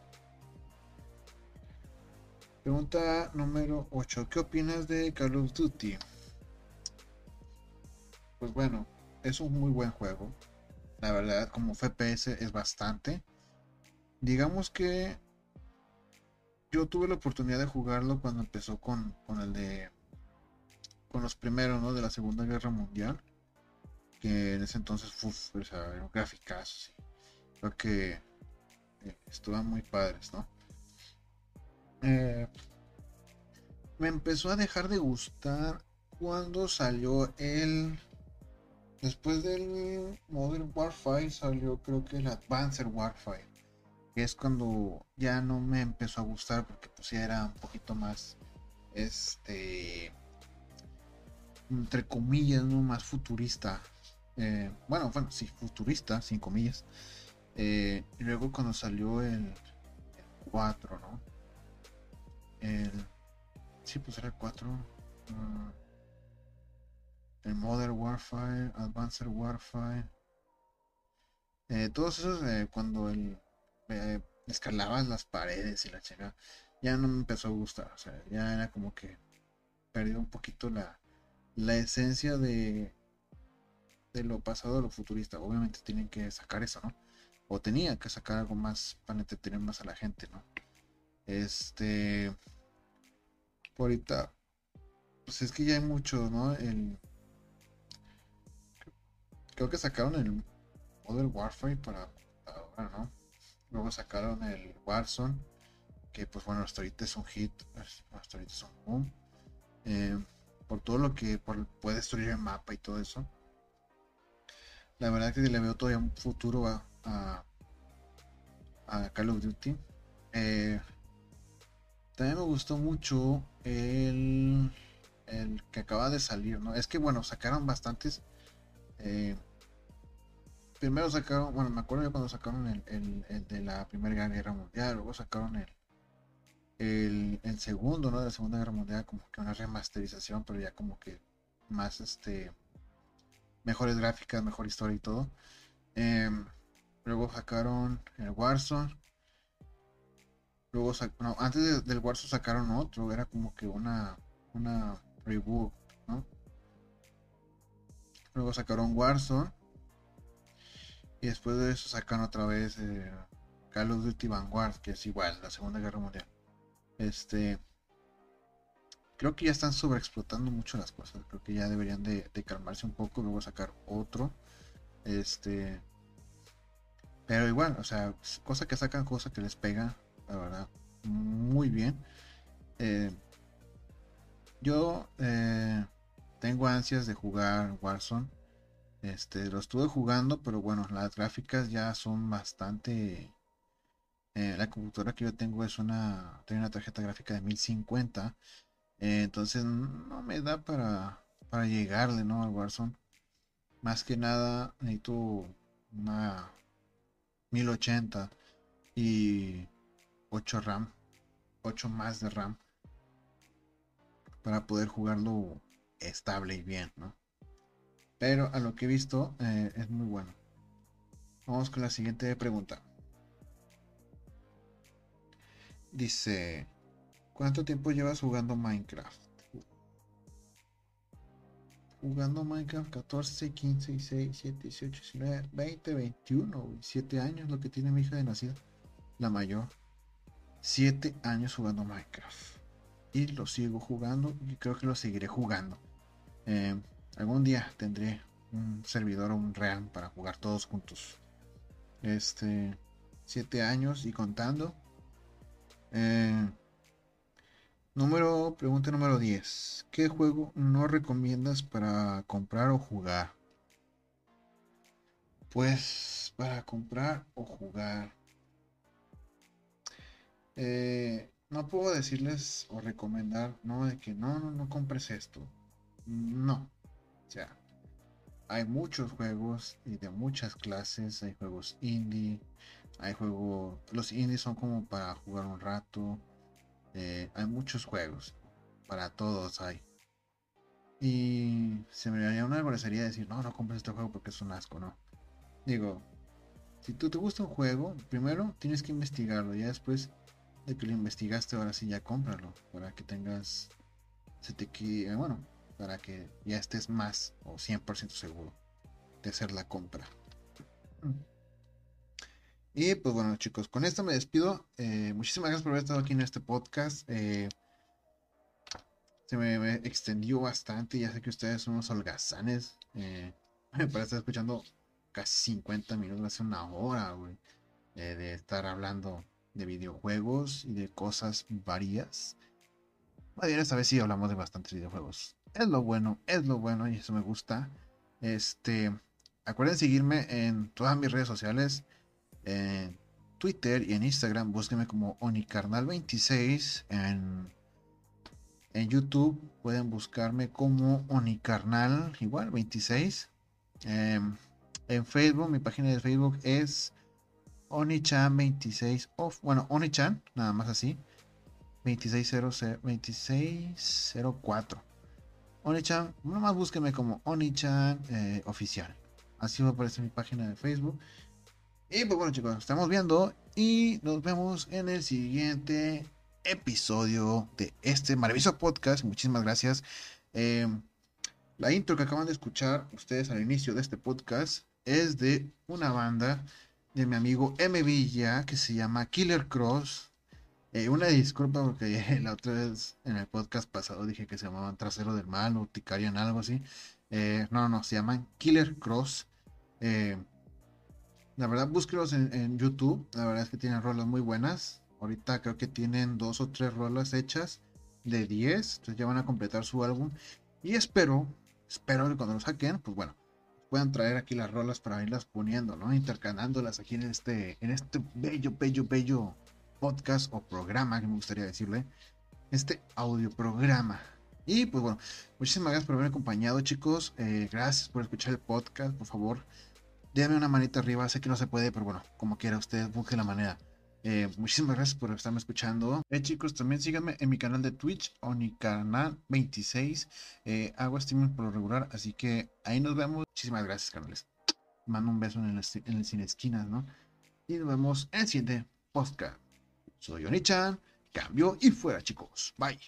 pregunta número 8. ¿Qué opinas de Call of Duty? Pues bueno, es un muy buen juego. La verdad, como FPS es bastante. Digamos que yo tuve la oportunidad de jugarlo cuando empezó con, con el de con los primeros, ¿no? De la Segunda Guerra Mundial. Que en ese entonces, uf, o sea, gráficas. Creo que eh, estaban muy padres, ¿no? Eh, me empezó a dejar de gustar cuando salió el. Después del Modern Warfare salió creo que el Advanced Warfare. Que es cuando ya no me empezó a gustar porque pues ya era un poquito más. Este entre comillas, ¿no? Más futurista. Eh, bueno, bueno, sí, futurista, sin comillas. Eh, y luego cuando salió el, 4, ¿no? El, sí, pues era el 4. Ah, el Modern Warfare, Advanced Warfare. Eh, todos esos, cuando el, escalabas las paredes y la chica, ya no me empezó a gustar. O sea, ya era como que perdió un poquito la, la esencia de, de lo pasado a lo futurista. Obviamente tienen que sacar eso, ¿no? O tenía que sacar algo más para entretener más a la gente, ¿no? Este. Por ahorita. Pues es que ya hay mucho, ¿no? El. Creo que sacaron el Modern Warfare para ahora, ¿no? Luego sacaron el Warzone. que pues bueno, hasta ahorita es un hit, hasta ahorita es un boom. Eh, por todo lo que puede destruir el mapa y todo eso. La verdad que le veo todavía un futuro a, a, Call of Duty. Eh, también me gustó mucho el, el que acaba de salir, ¿no? Es que bueno, sacaron bastantes. Eh, primero sacaron, bueno, me acuerdo yo cuando sacaron el, el de la Primera Guerra Mundial, luego sacaron el, el, segundo, ¿no? De la Segunda Guerra Mundial, como que una remasterización, pero ya como que más, este, mejores gráficas, mejor historia y todo. Em, luego sacaron el Warzone. Luego, no, antes del Warzone sacaron otro, era como que una, una reboot, ¿no? Luego sacaron Warzone. Y después de eso sacaron otra vez eh, Call of Duty Vanguard, que es igual, la Segunda Guerra Mundial. Este. Creo que ya están sobreexplotando mucho las cosas. Creo que ya deberían de, calmarse un poco. Luego sacar otro. Este. Pero igual, o sea, cosa que sacan, cosa que les pega. La verdad. Muy bien. Eh, yo eh, tengo ansias de jugar Warzone. Este, lo estuve jugando, pero bueno, las gráficas ya son bastante eh, la computadora que yo tengo es una, tiene una tarjeta gráfica de 1050. Eh, entonces no me da para, para llegarle, ¿no? Al Warzone. Más que nada necesito una 1080 y 8 RAM. 8 más de RAM. Para poder jugarlo estable y bien, ¿no? Pero a lo que he visto eh, es muy bueno. Vamos con la siguiente pregunta. Dice, ¿cuánto tiempo llevas jugando Minecraft? Jugando Minecraft 14, 15, 16, 17, 18, 19, 20, 21, 7 años lo que tiene mi hija de nacida, la mayor. 7 años jugando Minecraft. Y lo sigo jugando y creo que lo seguiré jugando. Eh, algún día tendré un servidor o un RAM para jugar todos juntos. Este, 7 años y contando. Eh, número, pregunta número 10. ¿Qué juego no recomiendas para comprar o jugar? Pues para comprar o jugar. Eh, no puedo decirles o recomendar, no, de que no, no, no compres esto. No. O sea, hay muchos juegos y de muchas clases. Hay juegos indie, hay juegos. Los indies son como para jugar un rato. Eh, hay muchos juegos. Para todos hay. Y se me haría una grosería decir, no, no compres este juego porque es un asco, ¿no? Digo, si tú te gusta un juego, primero tienes que investigarlo. Ya después de que lo investigaste, ahora sí ya cómpralo. Para que tengas. Se te bueno, para que ya estés más o 100% seguro de hacer la compra. Y pues bueno chicos, con esto me despido. Eh, muchísimas gracias por haber estado aquí en este podcast. Eh, se me, extendió bastante. Ya sé que ustedes son unos holgazanes. Eh, parece estar escuchando casi 50 minutos, hace una hora, de estar hablando de videojuegos y de cosas varias. Más bien, esta vez sí hablamos de bastantes videojuegos. Es lo bueno, es lo bueno y eso me gusta. Este, acuerden seguirme en todas mis redes sociales, en Twitter y en Instagram. Búsquenme como Onicarnal26. En, en YouTube pueden buscarme como Onicarnal, igual 26. Em, en Facebook, mi página de Facebook es Onichan26 off. Bueno, Onichan, nada más así. 2604. Onichan, nomás búsqueme como Onichan eh, oficial. Así va a aparecer mi página de Facebook. Y pues bueno chicos, estamos viendo y nos vemos en el siguiente episodio de este maravilloso podcast. Muchísimas gracias. Eh, la intro que acaban de escuchar ustedes al inicio de este podcast es de una banda de mi amigo M. Villa que se llama Killer Cross. Eh, una disculpa porque la otra vez en el podcast pasado dije que se llamaban Trasero del Mal o Ticarian, algo así. Eh, no, no, se llaman Killer Cross. Eh, la verdad, búsquelos en, YouTube. La verdad es que tienen rolas muy buenas. ahorita creo que tienen dos o tres rolas hechas de 10, entonces ya van a completar su álbum. Y espero, espero que cuando lo saquen, pues bueno, puedan traer aquí las rolas para irlas poniendo, ¿no? Intercalándolas aquí en este, en este bello, bello, bello podcast o programa, que me gustaría decirle. Este audio programa. Y pues bueno, muchísimas gracias por haberme acompañado, chicos. Eh, gracias por escuchar el podcast. Por favor, déjame una manita arriba. Sé que no se puede, pero bueno, como quiera, usted busque la manera. Eh, muchísimas gracias por estarme escuchando. Eh, chicos, también síganme en mi canal de Twitch, Onicanal26. Eh, hago streaming por lo regular, así que ahí nos vemos. Muchísimas gracias, canales. Mando un beso en el, en Cine Esquinas, ¿no? Y nos vemos en el siguiente podcast. Soy Onichan, cambio y fuera, chicos. Bye.